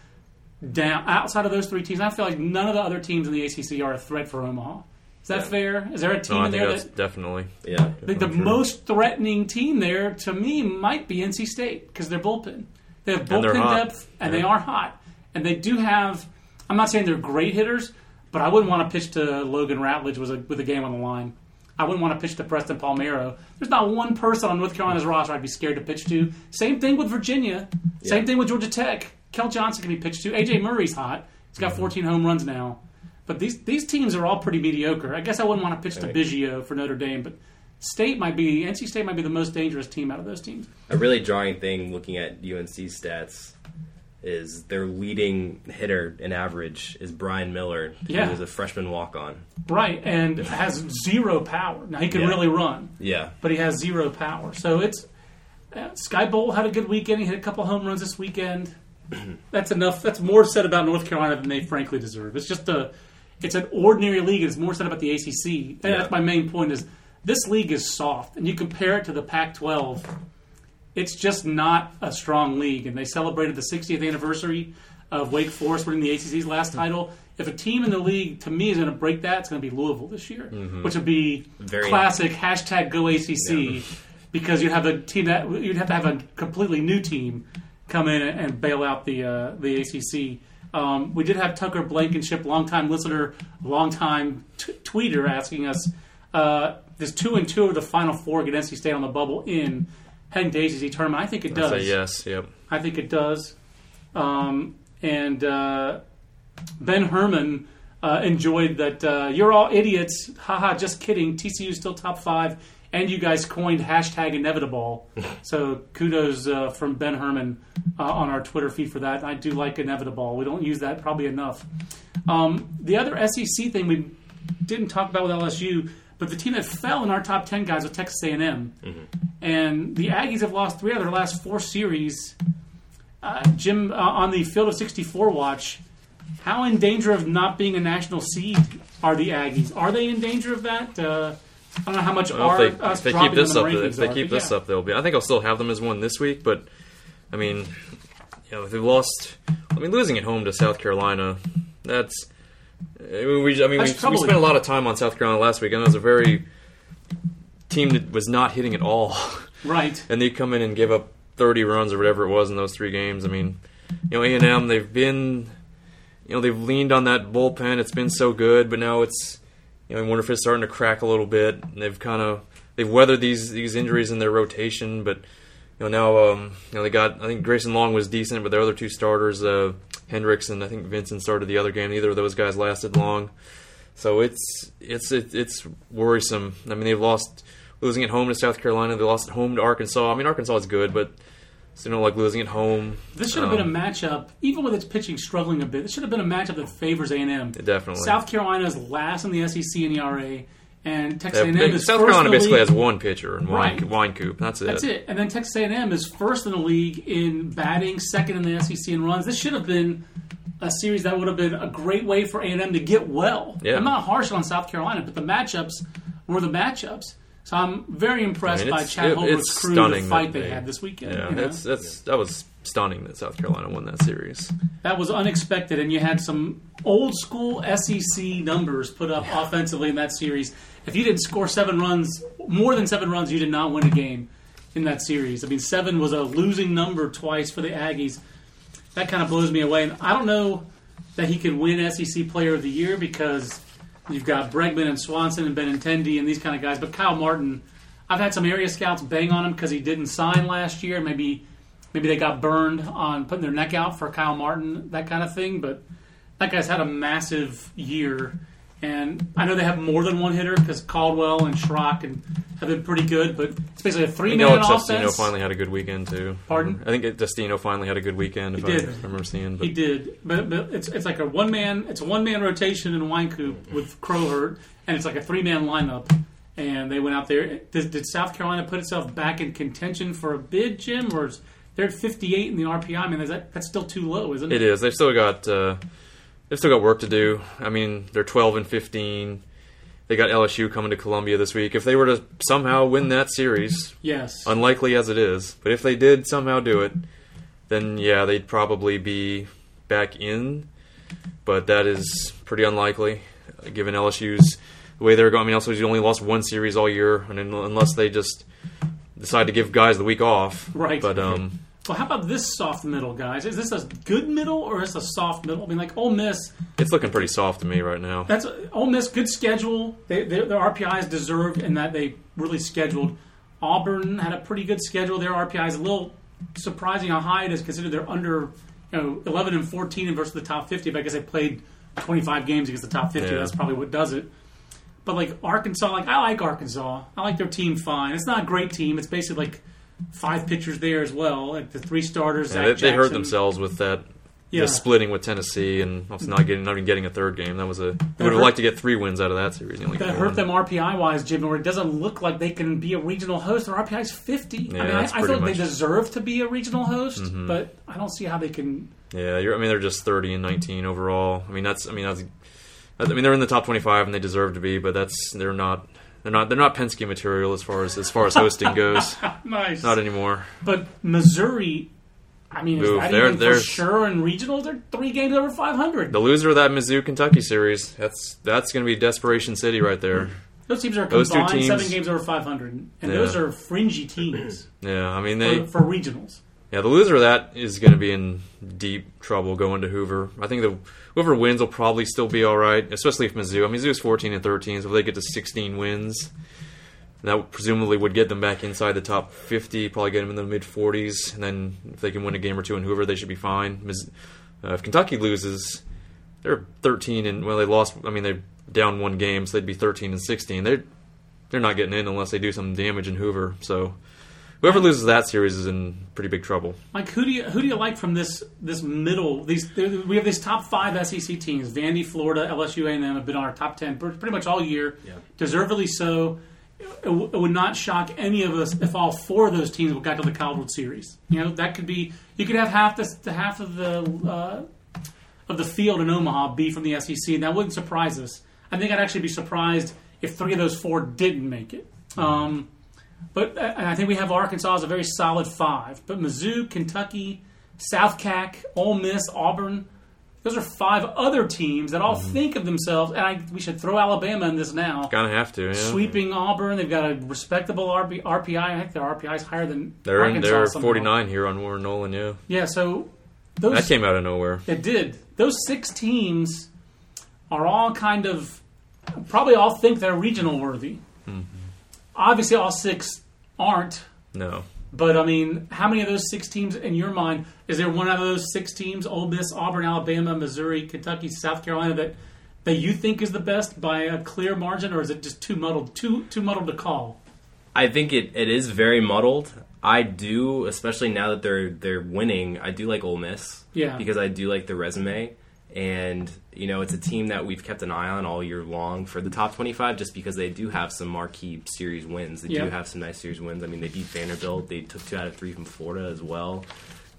down outside of those three teams. I feel like none of the other teams in the ACC are a threat for Omaha. Is that Yeah. fair? Is there a team No, I in think there that's that definitely. Yeah. the, the most threatening team there to me might be NC State because they're bullpen. They have bullpen hot. depth and they are hot. And they do have. I'm not saying they're great hitters, but I wouldn't want to pitch to Logan Ratledge with a, with a game on the line. I wouldn't want to pitch to Preston Palmeiro. There's not one person on North Carolina's roster I'd be scared to pitch to. Same thing with Virginia. Same thing with Georgia Tech. Kel Johnson can be pitched to. AJ Murray's hot. He's got mm-hmm. 14 home runs now. But these these teams are all pretty mediocre. I guess I wouldn't want to pitch to Biggio for Notre Dame, but State might be NC State might be the most dangerous team out of those teams. A really jarring thing looking at UNC stats is their leading hitter in average is Brian Miller, Yeah. who is a freshman walk on. Right, and has zero power. Now he can Yeah. really run, Yeah. but he has zero power. So it's uh, Skye Bolt had a good weekend. He hit a couple home runs this weekend. That's enough. That's more said about North Carolina than they frankly deserve. It's just a, it's an ordinary league. It's more said about the ACC. Yeah. that's my main point. Is this league is soft, and you compare it to the Pac-12. It's just not a strong league. And they celebrated the 60th anniversary of Wake Forest winning the ACC's last title. If a team in the league, to me, is going to break that, it's going to be Louisville this year, which would be Very- classic hashtag Go ACC. Because you'd have a team that you'd have to have a completely new team come in and bail out the uh, the ACC. Um, we did have Tucker Blankenship, longtime listener, longtime t- tweeter, asking us: uh, Does two and two of the final four get NC State on the bubble in heading to ACC tournament? I think it I does. say yes. Yep. I think it does. Um, and uh, Ben Herman uh, enjoyed that. Uh, You're all idiots. Haha, just kidding. TCU's still top five. And you guys coined hashtag inevitable. so kudos uh, from Ben Herman uh, on our Twitter feed for that. I do like inevitable. We don't use that probably enough. Um, the other SEC thing we didn't talk about with LSU, but the team that fell in our top ten guys was Texas A&M, and the Aggies have lost three out of their last four series. Uh, Jim, uh, on the Field of 64 watch, how in danger of not being a national seed are the Aggies? Are they in danger of that? Uh, I don't know how much Well, our, if they, us if they keep this up, if they are, keep this yeah. up, they'll be. I think I'll still have them as one this week, but I mean, you know, if they lost, I mean, losing at home to South Carolina, that's. We, I mean, we, we spent a lot of time on South Carolina last week, and it was a very team that was not hitting at all. Right. and they come in and give up 30 runs or whatever it was in those three games. I mean, you know, A and M they've been, you know, they've leaned on that bullpen. It's been so good, but now it's, you know, I wonder if it's starting to crack a little bit. And they've kind of they've weathered these these injuries in their rotation, but you know now um, you know they got I think Grayson Long was decent, but their other two starters, uh, Hendrix and I think Vincent started the other game. Neither of those guys lasted long. So it's it's it, it's worrisome. I mean, they've lost losing at home to South Carolina. They lost at home to Arkansas. I mean, Arkansas is good, but it's, you know, like losing at home. This should have Um, been a matchup, even with its pitching struggling a bit. This should have been a matchup that favors A and M. Definitely. South Carolina is last in the SEC in ERA, and Texas A&M is South first Carolina basically has one pitcher and Right. wine, Wynkoop. That's it. That's it. And then Texas A&M is first in the league in batting, second in the SEC in runs. This should have been a series that would have been a great way for A&M to get well. Yeah. I'm not harsh on South Carolina, but the matchups were the matchups. So I'm very impressed I mean, by Chad it- Holbrook's it's crew, the fight they they- had this weekend. Yeah, you know? that's that's that was stunning that South Carolina won that series. That was unexpected, and you had some old school SEC numbers put up offensively in that series. If you didn't score seven runs, more than seven runs, you did not win a game in that series. I mean, seven was a losing number twice for the Aggies. That kind of blows me away. And I don't know that he could win SEC Player of the Year because you've got Bregman and Swanson and Benintendi and these kind of guys. But Kyle Martin, I've had some area scouts bang on him because he didn't sign last year. Maybe maybe they got burned on putting their neck out for Kyle Martin, that kind of thing. But that guy's had a massive year, and I know they have more than one hitter because Caldwell and Schrock and have been pretty good. But it's basically a three man Alex Destino offense. finally had a good weekend too. Pardon? I think Destino finally had a good weekend. If He I did. remember seeing, but He did, but, but it's it's like a one man it's a one man rotation in Wynkoop with Crowhurt, and it's like a three man lineup. And they went out there. Did, did South Carolina put itself back in contention for a bid, Jim? Or is, they're at 58 in the RPI. I mean, is that that's still too low, isn't It it? is. They've still got uh, they've still got work to do. I mean, they're twelve and fifteen. They got LSU coming to Columbia this week. If they were to somehow win that series, Yes. unlikely as it is, but if they did somehow do it, then yeah, they'd probably be back in. But that is pretty unlikely, given LSU's the way they're going. I mean, LSU's only lost one series all year, and unless they just decide to give guys the week off, Right. But um, Well, how about this soft middle, guys? Is this a good middle or is this a soft middle? I mean, like Ole Miss, it's looking pretty soft to me right now. that's Ole Miss, good schedule. They, their, their RPI is deserved in that they really scheduled. Auburn had a pretty good schedule. Their RPI is a little surprising how high it is considering they're under you know 11 and 14 versus the top 50. But I guess they played 25 games against the top 50. Yeah. That's probably what does it. But like Arkansas, like I like Arkansas. I like their team fine. It's not a great team. It's basically like five pitchers there as well. Like the three starters. Yeah, they, they hurt themselves with that Yeah. splitting with Tennessee and also not getting not even getting a third game. That was a would have liked to get three wins out of that series. That got hurt them RPI wise, Jim, where it doesn't look like they can be a regional host. Their RPI is 50. Yeah, I mean, I, I pretty thought they much- Mm-hmm. deserve to be a regional host, but I don't see how they can. Yeah, you're, I mean they're just thirty and nineteen overall. I mean that's I mean that's I mean they're in the top twenty five and they deserve to be, but that's they're not they're not they're not Penske material as far as as far as hosting goes. Nice. Not anymore. but Missouri, I mean, is Oof, that they're- even for sure in regionals? They're three games over 500. The loser of that Mizzou Kentucky series that's that's going to be desperation city right there. Those teams are Those two combined teams- seven games over 500, and Yeah. those are fringy teams Yeah, I mean they for, for regionals. Yeah, the loser of that is going to be in deep trouble going to Hoover. I think the whoever wins will probably still be all right, especially if Mizzou. I mean, Mizzou's 14 and 13, so if they get to 16 wins, that presumably would get them back inside the top 50, probably get them in the mid 40s, and then if they can win a game or two in Hoover, they should be fine. Uh, if Kentucky loses, they're 13 and well, they lost. I mean, they're down one game, so they'd be 13 and 16. They're they're not getting in unless they do some damage in Hoover. So. Whoever loses that series is in pretty big trouble. Mike, who do you who do you like from this this middle? These we have these top five SEC teams: Vandy, Florida, LSU, and M have been on our top ten pretty much all year, Yeah. deservedly so. It, w- it would not shock any of us if all four of those teams got to the College World Series. You know that could be you could have half the the half of the uh, of the field in Omaha be from the SEC, and that wouldn't surprise us. I think I'd actually be surprised if three of those four didn't make it. Um, but uh, I think we have Arkansas as a very solid five. But Mizzou, Kentucky, South Cac, Ole Miss, Auburn, those are five other teams that all think of themselves, and I, we should throw Alabama in this now. Gonna have to. Yeah. Sweeping Auburn, they've got a respectable RP, RPI. I think their RPI is higher than They're in. They're somehow. 49 here on Warren Nolan. Yeah, Yeah, so those that came out of nowhere. it did. Those six teams are all kind of probably all think they're regional worthy. Obviously, all six aren't. No. But I mean, how many of those six teams in your mind is there one out of those six teams, Ole Miss, Auburn, Alabama, Missouri, Kentucky, South Carolina, that that you think is the best by a clear margin, or is it just too muddled, too too muddled to call? I think it, it is very muddled. I do, especially now that they're they're winning. I do like Ole Miss, Yeah. because I do like the resume, and you know it's a team that we've kept an eye on all year long for the top twenty five, just because they do have some marquee series wins. They Yeah. do have some nice series wins. I mean, they beat Vanderbilt. They took two out of three from Florida as well,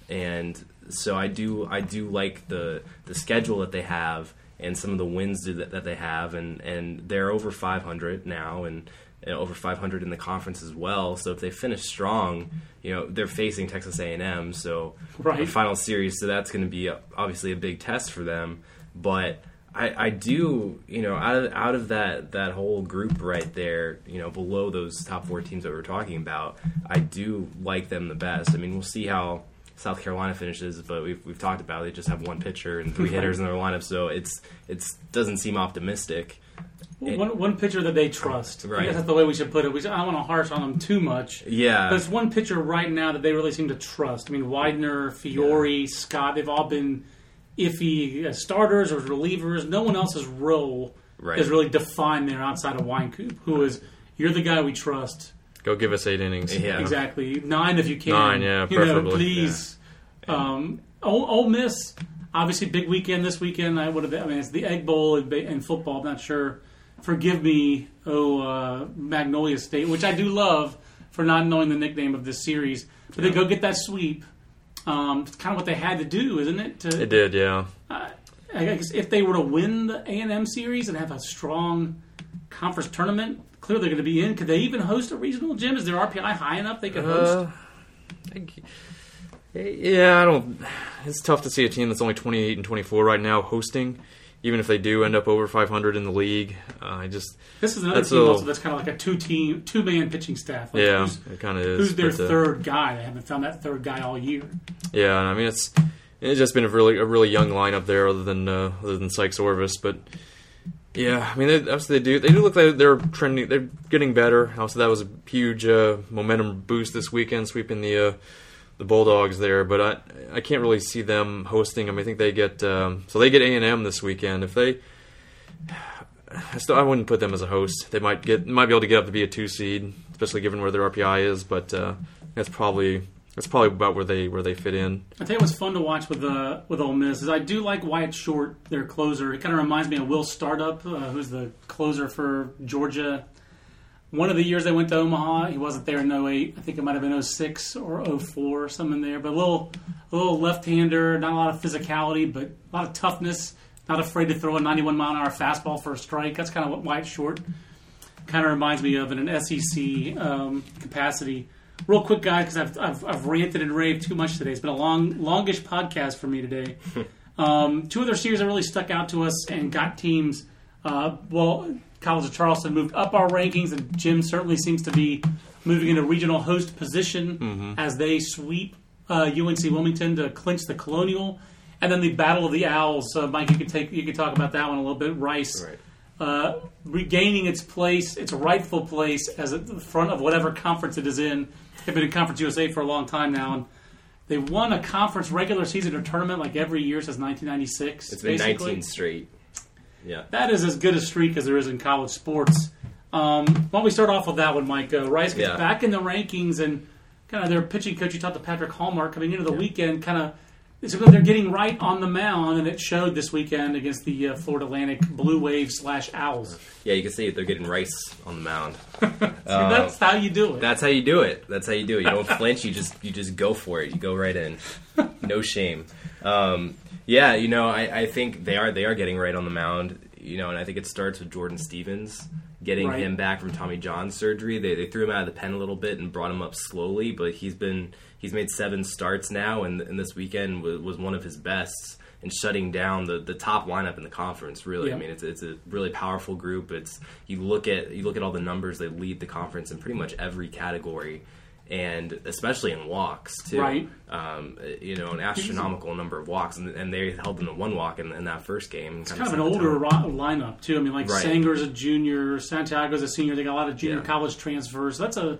and so I do I do like the the schedule that they have and some of the wins that, that they have, and and they're over five hundred now, and and over 500 in the conference as well. So if they finish strong, you know they're facing Texas A&M, so Right. the final series. So that's going to be a, obviously a big test for them. But I, I do, you know, out of out of that that whole group right there, you know, below those top four teams that we are talking about, I do like them the best. I mean, we'll see how. South Carolina finishes, but we've, we've talked about it. they just have one pitcher and three hitters in their lineup, so it's it's doesn't seem optimistic. One one pitcher that they trust. I guess that's the way we should put it. We should, I don't want to harsh on them too much. Yeah, But it's one pitcher right now that they really seem to trust. I mean, Widener, Fiore, Scott, they've all been iffy as starters or relievers. No one else's role Right. is really defined there outside of Wynkoop, who is, you're the guy we trust. Go give us eight innings. Yeah. Exactly. Nine if you can. Nine, yeah, You know, preferably. please. Um, Ole, Ole Miss, obviously big weekend this weekend. I would have. I mean, it's the Egg Bowl in, in football. I'm not sure. Forgive me, oh uh, Magnolia State, which I do love for not knowing the nickname of this series. But they go get that sweep. Um, it's kind of what they had to do, isn't it? To, It did, yeah. I guess if they were to win the A and M series and have a strong conference tournament, clearly they're going to be in. Could they even host a regional gym? Is their RPI high enough they could host? Uh, I think- yeah, I don't. It's tough to see a team that's only 28 and 24 right now hosting, even if they do end up over 500 in the league. Uh, I just, This is another team a- also that's kind of like a two team, two man pitching staff. Like yeah, it kind of is. who's their uh, third guy? They haven't found that third guy all year. Yeah, I mean it's it's just been a really a really young lineup there, other than uh, other than Sykes Orvis, but. Yeah, I mean, they, obviously they do. They do look like they're trending. They're getting better. Also, that was a huge uh, momentum boost this weekend, sweeping the uh, the Bulldogs there. But I I can't really see them hosting. Mean, I think they get um, so they get A and M this weekend. If they, I still I wouldn't put them as a host. They might get might be able to get up to be a two seed, especially given where their RPI is. But uh, that's probably that's probably about where they where they fit in. I tell you what's fun to watch with uh, with Ole Miss is I do like Wyatt Short, their closer. It kind of reminds me of Will Startup, uh, who's the closer for Georgia. One of the years they went to Omaha, he wasn't there in 08. I think it might have been 06 or 04 or something there. But a little, a little left-hander, not a lot of physicality, but a lot of toughness. Not afraid to throw a 91 mile an hour fastball for a strike. That's kind of what Wyatt Short kind of reminds me of in an SEC um, capacity. Real quick, guys, because I've, I've, I've ranted and raved too much today. It's been a long, longish podcast for me today. um, two other series that really stuck out to us and got teams. Uh, well, College of Charleston moved up our rankings, and Jim certainly seems to be moving into regional host position as they sweep uh, UNC Wilmington to clinch the Colonial. And then the Battle of the Owls, uh, Mike. You could take you could talk about that one a little bit. Rice Right. uh, regaining its place, its rightful place as at the front of whatever conference it is in. They've been in Conference USA for a long time now, and they won a conference regular season or tournament like every year since 1996. It's been basically. 19 straight. Yeah. That is as good a streak as there is in college sports. Um, why don't we start off with that one, Mike? Uh, Rice gets Yeah. back in the rankings, and kind of their pitching coach, you talked to Patrick Hallmark coming into the weekend, kind of. It's because they're getting right on the mound, and it showed this weekend against the uh, Florida Atlantic Blue Wave slash Owls. Yeah, you can see it. They're getting rice on the mound. So that's how you do it. That's how you do it. That's how you do it. You don't flinch. You just you just go for it. You go right in. No shame. Um, yeah, you know, I, I think they are they are getting right on the mound. You know, and I think it starts with Jordan Stevens getting Right. him back from Tommy John surgery. They, they threw him out of the pen a little bit and brought him up slowly, but he's been he's made seven starts now, and, and this weekend was, was one of his best in shutting down the, the top lineup in the conference. Really, Yeah. I mean, it's it's a really powerful group. It's you look at you look at all the numbers they lead the conference in pretty much every category. And especially in walks too, Right. Um, you know, an astronomical number of walks, and, and they held them to one walk in, in that first game. It's kind of an older ro- lineup too. I mean, like Right. Sanger's a junior, Santiago's a senior. They got a lot of junior Yeah. college transfers. That's a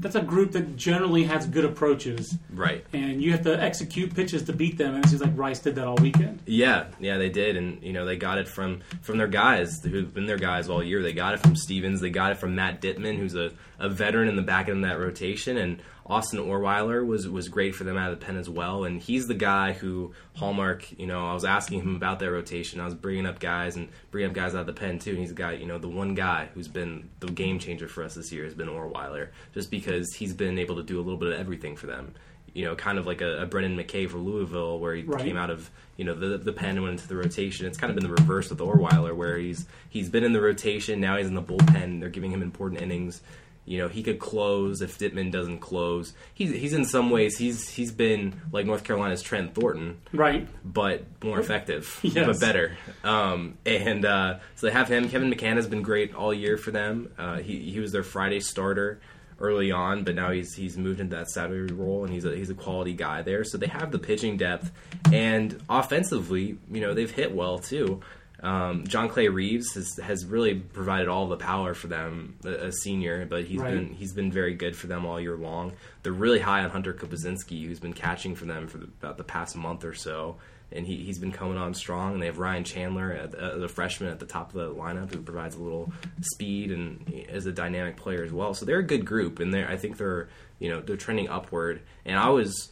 that's a group that generally has good approaches, right. and you have to execute pitches to beat them. And it seems like Rice did that all weekend. Yeah, yeah, they did, and you know they got it from from their guys who've been their guys all year. They got it from Stevens. They got it from Matt Ditman, who's a, a veteran in the back end of that rotation, and Austin Orewiler was was great for them out of the pen as well. And he's the guy who Hallmark. You know, I was asking him about their rotation. I was bringing up guys and bringing up guys out of the pen too. And he's the guy, you know, the one guy who's been the game changer for us this year has been Orewiler, just because he's been able to do a little bit of everything for them. You know, kind of like a, a Brendan McKay for Louisville, where he Right. came out of you know the the pen and went into the rotation. It's kind of been the reverse with Orewiler, where he's he's been in the rotation now he's in the bullpen. They're giving him important innings. You know he could close if Ditman doesn't close. He's he's in some ways he's he's been like North Carolina's Trent Thornton, Right. but more effective, Yes. but better. Um, and uh, so they have him. Kevin McCann has been great all year for them. Uh, he he was their Friday starter early on, but now he's he's moved into that Saturday role, and he's a he's a quality guy there. So they have the pitching depth, and offensively, you know, they've hit well too. Um, John Clay Reeves has, has really provided all the power for them, a, a senior, but he's Right. been he's been very good for them all year long. They're really high on Hunter Kapazinski, who's been catching for them for the, about the past month or so, and he, he's been coming on strong. And they have Ryan Chandler, at, uh, the freshman at the top of the lineup, who provides a little speed and is a dynamic player as well. So they're a good group, and they I think they're you know they're trending upward. And I was.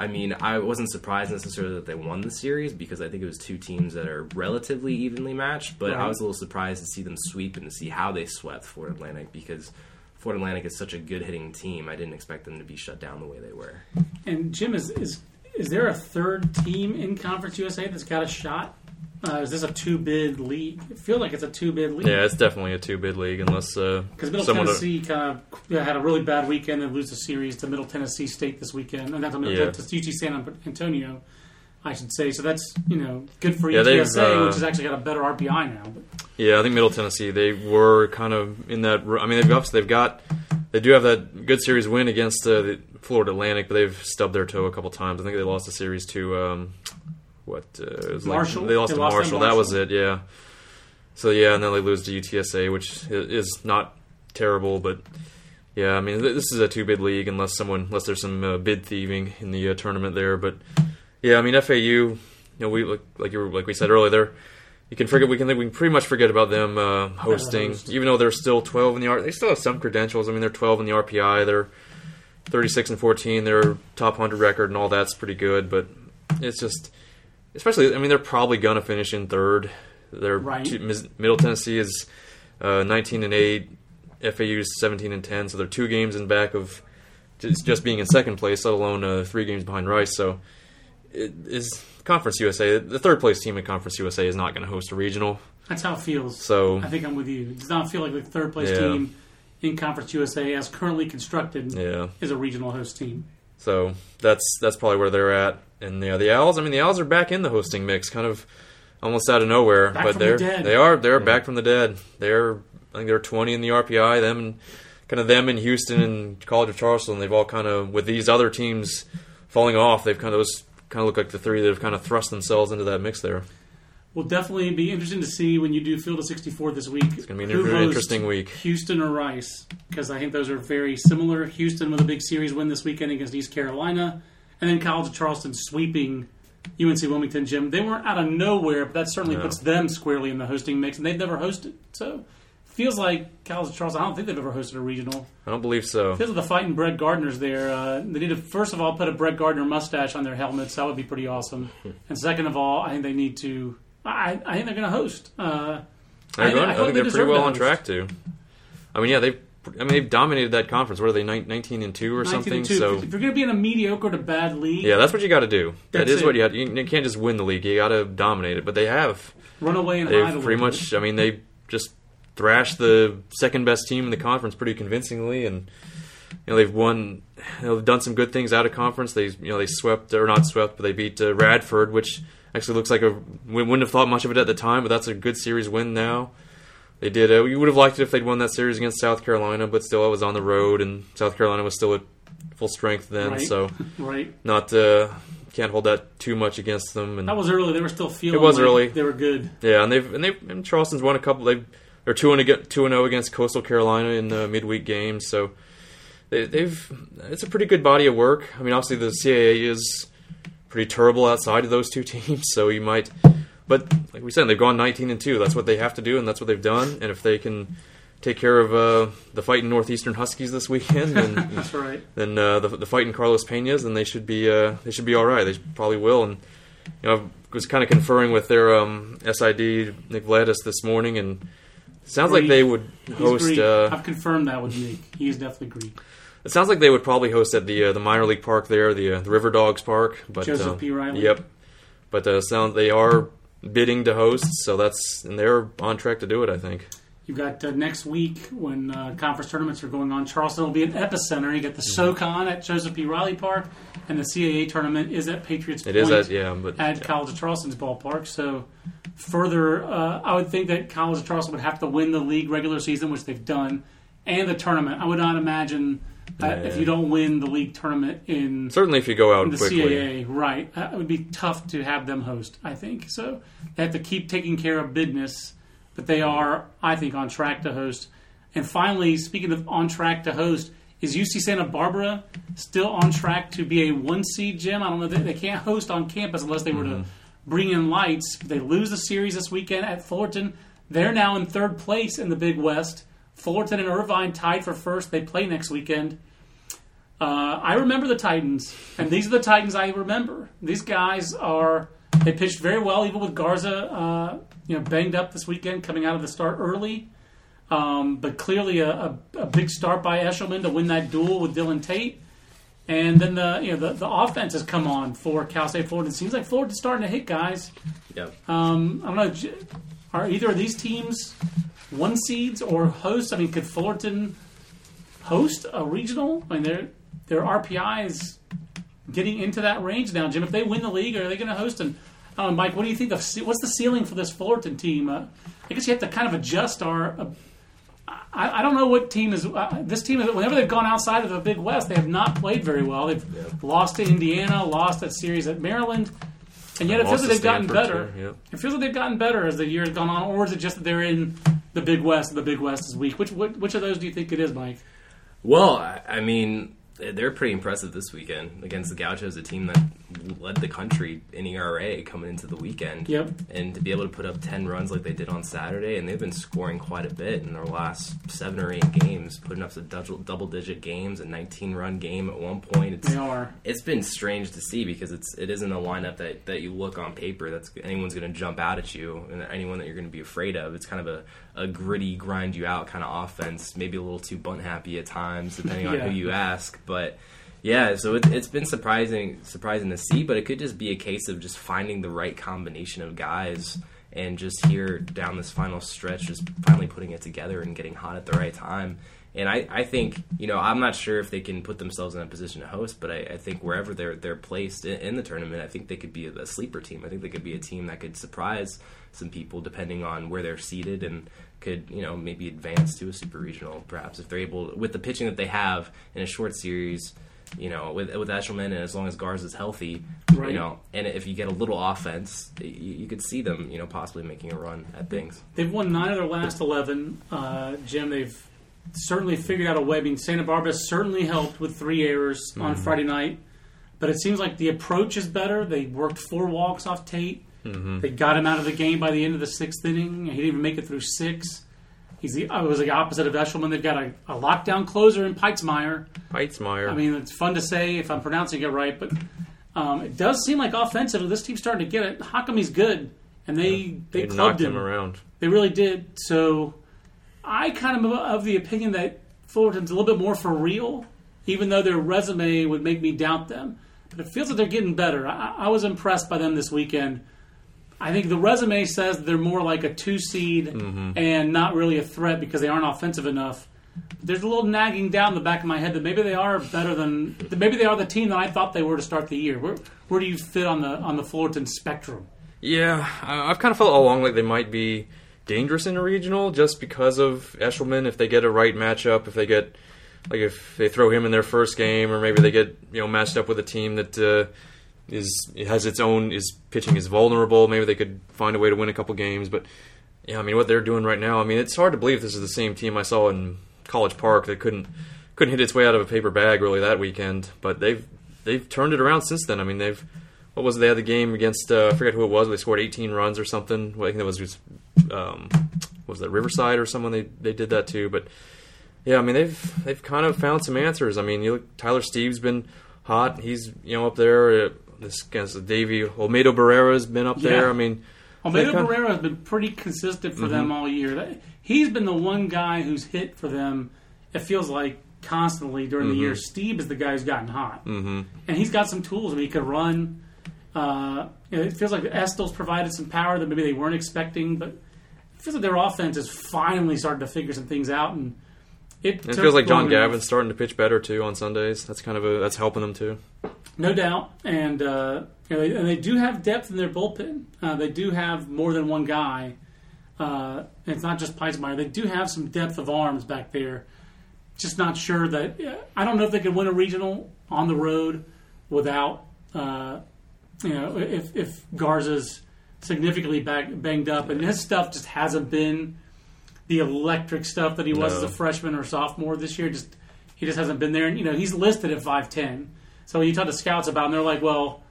I mean, I wasn't surprised necessarily that they won the series because I think it was two teams that are relatively evenly matched. But I was a little surprised to see them sweep and to see how they swept Florida Atlantic because Florida Atlantic is such a good hitting team. I didn't expect them to be shut down the way they were. And Jim, is is is there a third team in Conference USA that's got a shot? Uh, is this a two bid league? I feel like it's a two bid league. Yeah, it's definitely a two bid league unless uh, Because Middle someone. Tennessee kind of yeah, had a really bad weekend and lose the series to Middle Tennessee State this weekend, and that's to, Yeah. to UT San Antonio, I should say. So that's you know good for Yeah, UTSA, uh, which has actually got a better RPI now. But Yeah, I think Middle Tennessee. They were kind of in that. I mean, they've obviously they've got. They do have that good series win against uh, the Florida Atlantic, but they've stubbed their toe a couple times. I think they lost the series to um, what? Uh, it was like- Marshall? they lost They to lost to Marshall. That was it. Yeah. So yeah, and then they lose to UTSA, which is not terrible, but yeah, I mean this is a two bid league unless someone unless there's some uh, bid thieving in the uh, tournament there. But yeah, I mean FAU, you know we like like you were, like we said earlier, you can forget we can we can pretty much forget about them uh, hosting, host. even though they're still 12 in the R. They still have some credentials. I mean they're 12 in the RPI. They're 36 and 14. Their top 100 record and all that's pretty good, but it's just especially I mean they're probably gonna finish in third. They're Right. two, Middle Tennessee is uh, 19 and 8. FAU is 17 and 10, so they're two games in back of just, just being in second place, let alone uh, three games behind Rice. So it is Conference USA. The third place team in Conference USA is not going to host a regional. that's how it feels. So I think I'm with you. It does not feel like the third place Yeah. team in Conference USA, as currently constructed, yeah, is a regional host team. So that's that's probably where they're at. And yeah, the Owls. I mean, the Owls are back in the hosting mix, kind of almost out of nowhere. Back but from they're dead. they are they're back from the dead. They're I think they're 20 in the RPI. Them and kind of them in Houston and College of Charleston. They've all kind of with these other teams falling off. They've kind of those kind of look like the three that have kind of thrust themselves into that mix there. Will definitely be interesting to see when you do Field of 64 this week. It's gonna be a very interesting week. Williamson or Rice, because I think those are very similar. Houston with a big series win this weekend against East Carolina, and then College of Charleston sweeping UNC Wilmington. Jim, they weren't out of nowhere, but that certainly No. puts them squarely in the hosting mix, and they've never hosted. So feels like College of Charleston. I don't think they've ever hosted a regional. I don't believe so. Feels like the fighting Brett Gardner's there. Uh, they need to first of all put a Brett Gardner mustache on their helmets. That would be pretty awesome. and second of all, I think they need to. I, I think they're going to host. Uh, They're I- going, I I, think they they're pretty well on track to. I mean, yeah, they've. I mean, they've dominated that conference. What are they, 19 and two or 19 something? and two. So if you're going to be in a mediocre to bad league, yeah, that's what you got to do. That That's what you have. You, you can't just win the league. You got to dominate it. But they have. run away and They've pretty bit. much. I mean, they just thrashed the second best team in the conference pretty convincingly, and you know they've won, you know, they've done some good things out of conference. They you know they swept or not swept, but they beat uh, Radford, which actually looks like a we wouldn't have thought much of it at the time, but that's a good series win now. They did. Uh, we would have liked it if they'd won that series against South Carolina, but still, it was on the road, and South Carolina was still at full strength then. Right. So right. not uh, can't hold that too much against them. And That was early. They were still feeling. It was like early. They were good. yeah, and they've and they and Charleston's won a couple. They they're two and two and zero against Coastal Carolina in the midweek games. So they, they've it's a pretty good body of work. I mean, obviously the CAA is pretty terrible outside of those two teams, so you might. But like we said, they've gone 19 and two. That's what they have to do, and that's what they've done. And if they can take care of uh, the fighting Northeastern Huskies this weekend, then That's right. then uh, the, the fighting Carlos Pena's, then they should be uh, they should be all right. They probably will. And you know, I was kind of conferring with their um, SID Nick Vladis this morning, and it sounds like they would host. Uh, I've confirmed that with Nick. He is definitely Greek. It sounds like they would probably host at the uh, the minor league park there, the uh, the River Dogs Park. But Joseph uh, P. Riley. Yep. But uh, sound they are bidding to host, so that's and they're on track to do it. I think. You've got uh, next week when uh, conference tournaments are going on. Charleston will be an epicenter. You get the Mm-hmm. SoCon at Joseph P. Riley Park, and the CAA tournament is at Patriots It Point is at yeah, but at College of Charleston's ballpark. So, further, uh, I would think that College of Charleston would have to win the league regular season, which they've done, and the tournament. I would not imagine that if you don't win the league tournament in certainly if you go out in the quickly. CAA, right? Uh, it would be tough to have them host. I think so. They have to keep taking care of business, but they are, I think, on track to host. And finally, speaking of on track to host, is UC Santa Barbara still on track to be a one seed gym? I don't know. They, they can't host on campus unless they were to bring in lights. They lose the series this weekend at Fullerton. They're now in third place in the Big West. Fullerton and Irvine tied for first. They play next weekend. Uh, I remember the Titans, and these are the Titans I remember. These guys are they pitched very well, even with Garza, uh, you know, banged up this weekend, coming out of the start early. Um, but clearly, a, a, a big start by Eshelman to win that duel with Dylan Tate, and then the you know the, the offense has come on for Cal State Fullerton. It seems like Fullerton's starting to hit guys. Yep. Um, I don't know. Are either of these teams one seeds or hosts? I mean, could Fullerton host a regional? I mean, their their RPI is getting into that range now, Jim. If they win the league, are they going to host? And I Mike, what do you think? Of, what's the ceiling for this Fullerton team? Uh, I guess you have to kind of adjust our. Uh, I, I don't know what team is. Uh, this team is. Whenever they've gone outside of the Big West, they have not played very well. They've lost to Indiana, lost that series at Maryland, and yet it feels like they've gotten better. too, yep. It feels like they've gotten better as the year has gone on, or is it just that they're in the Big West and the Big West is weak? Which which, of those do you think it is, Mike? Well, I I mean, they're pretty impressive this weekend against the Gauchos, a team that led the country in ERA coming into the weekend. Yep. And to be able to put up 10 runs like they did on Saturday, and they've been scoring quite a bit in their last seven or eight games, putting up some double digit games, a 19 run game at one point. It's, They are. it's been strange to see because it's it isn't a lineup that, that you look on paper that's anyone's going to jump out at you and anyone that you're going to be afraid of. It's kind of a, a gritty, grind you out kind of offense, maybe a little too bunt happy at times, depending on who you ask. But yeah, so it, it's been surprising surprising to see, but it could just be a case of just finding the right combination of guys. And just here down this final stretch, just finally putting it together and getting hot at the right time. And I, I think, you know, I'm not sure if they can put themselves in a position to host, but I, I think wherever they're they're placed in, in the tournament, I think they could be a, a sleeper team. I think they could be a team that could surprise some people depending on where they're seated and could, you know, maybe advance to a super regional, perhaps if they're able with the pitching that they have in a short series. You know, with with Eshelman and as long as Garza is healthy, Right. you know, and if you get a little offense, you, you could see them, you know, possibly making a run at things. They've won nine of their last eleven. Uh, Jim, they've certainly figured out a way. I mean, Santa Barbara certainly helped with three errors on Friday night, but it seems like the approach is better. They worked four walks off Tate. They got him out of the game by the end of the sixth inning. He didn't even make it through six. He's the, it was the opposite of Eshelman. They've got a, a lockdown closer in Peitzmeyer. Peitzmeyer. I mean, it's fun to say if I'm pronouncing it right, but um, it does seem like offensively this team's starting to get it. Hakamy's good, and they they they clubbed knocked him around. they really did. So I kind of am of the opinion that Fullerton's a little bit more for real, even though their resume would make me doubt them. But it feels like they're getting better. I, I was impressed by them this weekend. I think the resume says they're more like a two seed Mm-hmm. and not really a threat because they aren't offensive enough. There's a little nagging down the back of my head that maybe they are better than maybe they are the team that I thought they were to start the year. Where where do you fit on the on the Fullerton spectrum? Yeah, I- I've kind of felt all along like they might be dangerous in a regional just because of Eshelman. If they get a right matchup, if they get like if they throw him in their first game, or maybe they get you know matched up with a team that uh, is it has its own is pitching is vulnerable. Maybe they could find a way to win a couple games. But yeah, I mean what they're doing right now. I mean it's hard to believe this is the same team I saw in College Park that couldn't couldn't hit its way out of a paper bag really that weekend. But they've they've turned it around since then. I mean they've what was it? they had the game against uh, I forget who it was. They scored 18 runs or something. I think that was just um, was that Riverside or someone they they did that too. But yeah, I mean they've they've kind of found some answers. I mean you look Tyler Stieb's been hot. He's you know up there. This against Davey Olmedo Barrera's been up there. Yeah. I mean Olmedo They've Barrera has been pretty consistent for them all year. He's been the one guy who's hit for them. It feels like constantly during the year. Stieb is the guy who's gotten hot, mm-hmm. and he's got some tools. I mean, he could run. Uh, you know, it feels like Estel's provided some power that maybe they weren't expecting, but it feels like their offense is finally starting to figure some things out. And it, it feels like John. Gavin's starting to pitch better too on Sundays. That's kind of a that's helping them too. No doubt, and uh, you know, they, and they do have depth in their bullpen. Uh, they do have more than one guy. Uh, it's not just Peitzmeier. They do have some depth of arms back there. Just not sure that I don't know if they could win a regional on the road without uh, you know if if Garza's significantly back, banged up and his stuff just hasn't been the electric stuff that he was No. as a freshman or sophomore this year. Just he just hasn't been there. And you know he's listed at five ten. So you talk to scouts about him, they're like, well,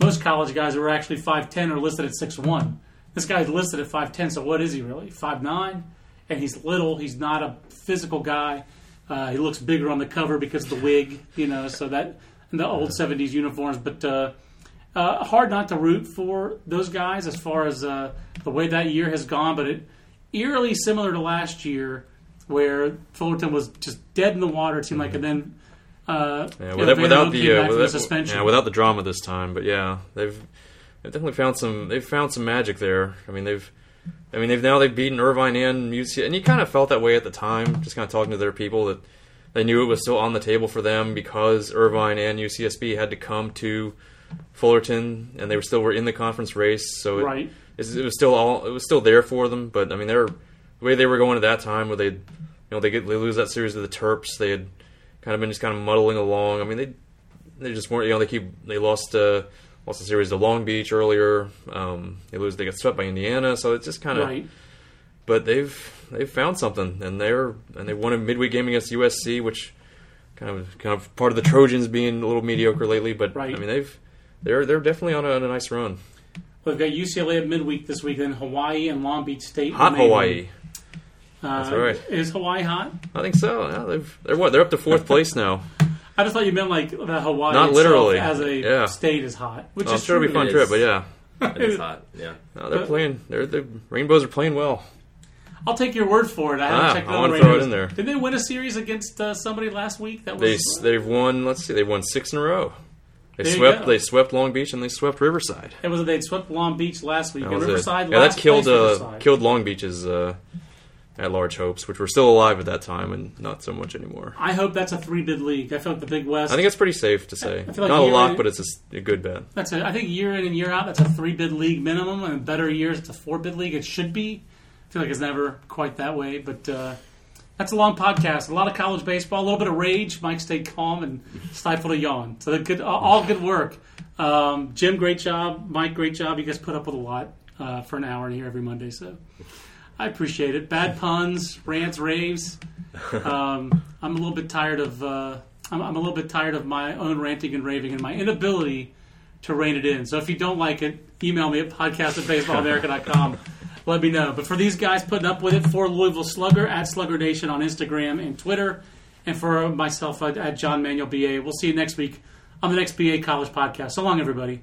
most college guys are actually five ten are listed at six one. This guy's listed at five ten. So what is he really? Five nine, and he's little. He's not a physical guy. Uh, he looks bigger on the cover because of the wig, you know. So that the old '70s uniforms, but. Uh, uh, hard not to root for those guys as far as uh, the way that year has gone, but it eerily similar to last year, where Fullerton was just dead in the water. It seemed like, and then uh, Yeah, without, without the, uh, without, suspension. yeah, without the drama this time. But yeah, they've they've definitely found some they've found some magic there. I mean they've I mean they've now they've beaten Irvine and UC, and you kind of felt that way at the time, just kind of talking to their people that they knew it was still on the table for them because Irvine and UCSB had to come to Fullerton, and they were still were in the conference race. So it, Right. it was still all it was still there for them. But I mean they're the way they were going at that time, where they you know they get they lose that series to the Terps, they had kind of been just kind of muddling along. I mean, they they just weren't. You know, they keep they lost uh, lost the series to Long Beach earlier. Um, they lose. They got swept by Indiana. So it's just kind of. right. But they've they've found something, and they're and they won a midweek game against USC, which kind of kind of part of the Trojans being a little mediocre lately. But Right. I mean, they've they're they're definitely on a, on a nice run. We've got UCLA at midweek this week, then Hawaii and Long Beach State. Hot remaining. Hawaii. Uh, That's right. Is Hawaii hot? I think so. Yeah, they've they're what they're up to fourth place now. I just thought you meant like that Hawaii Not literally. as a Yeah. state is hot, which I'm is sure it'll be a fun It trip, is. but yeah, It is hot. Yeah. no, they're But- playing. They're the Rainbows are playing well. I'll take your word for it. I haven't Ah, checked I the wanna throw it ratings. in there. Did they win a series against uh, somebody last week? That They was they've won. Let's see, they've won six in a row. They There swept. They swept Long Beach and they swept Riverside. it was they'd swept Long Beach last week. That and was it. Riverside Yeah, last that killed uh, killed Long Beach's uh, at large hopes, which were still alive at that time and not so much anymore. I hope that's a three bid league. I feel like the Big West. I think it's pretty safe to say. I feel like not a lock, in- but it's a good bet. that's a, I think year in and year out, that's a three bid league minimum, and better years it's a four bid league. It should be. I feel like it's never quite that way, but uh, that's a long podcast. A lot of college baseball, a little bit of rage. Mike stayed calm and stifled a yawn. So good, all- all good work. Um, Jim, great job. Mike, great job. You guys put up with a lot uh, for an hour here every Monday, so I appreciate it. Bad puns, rants, raves. Um, I'm a little bit tired of. Uh, I'm, I'm a little bit tired of my own ranting and raving and my inability to rein it in. So if you don't like it, email me at podcast at baseballamerica.com. Let me know. But for these guys putting up with it, for Louisville Slugger at Slugger Nation on Instagram and Twitter, and for myself at, at John Manuel BA. We'll see you next week on the next BA College Podcast. So long, everybody.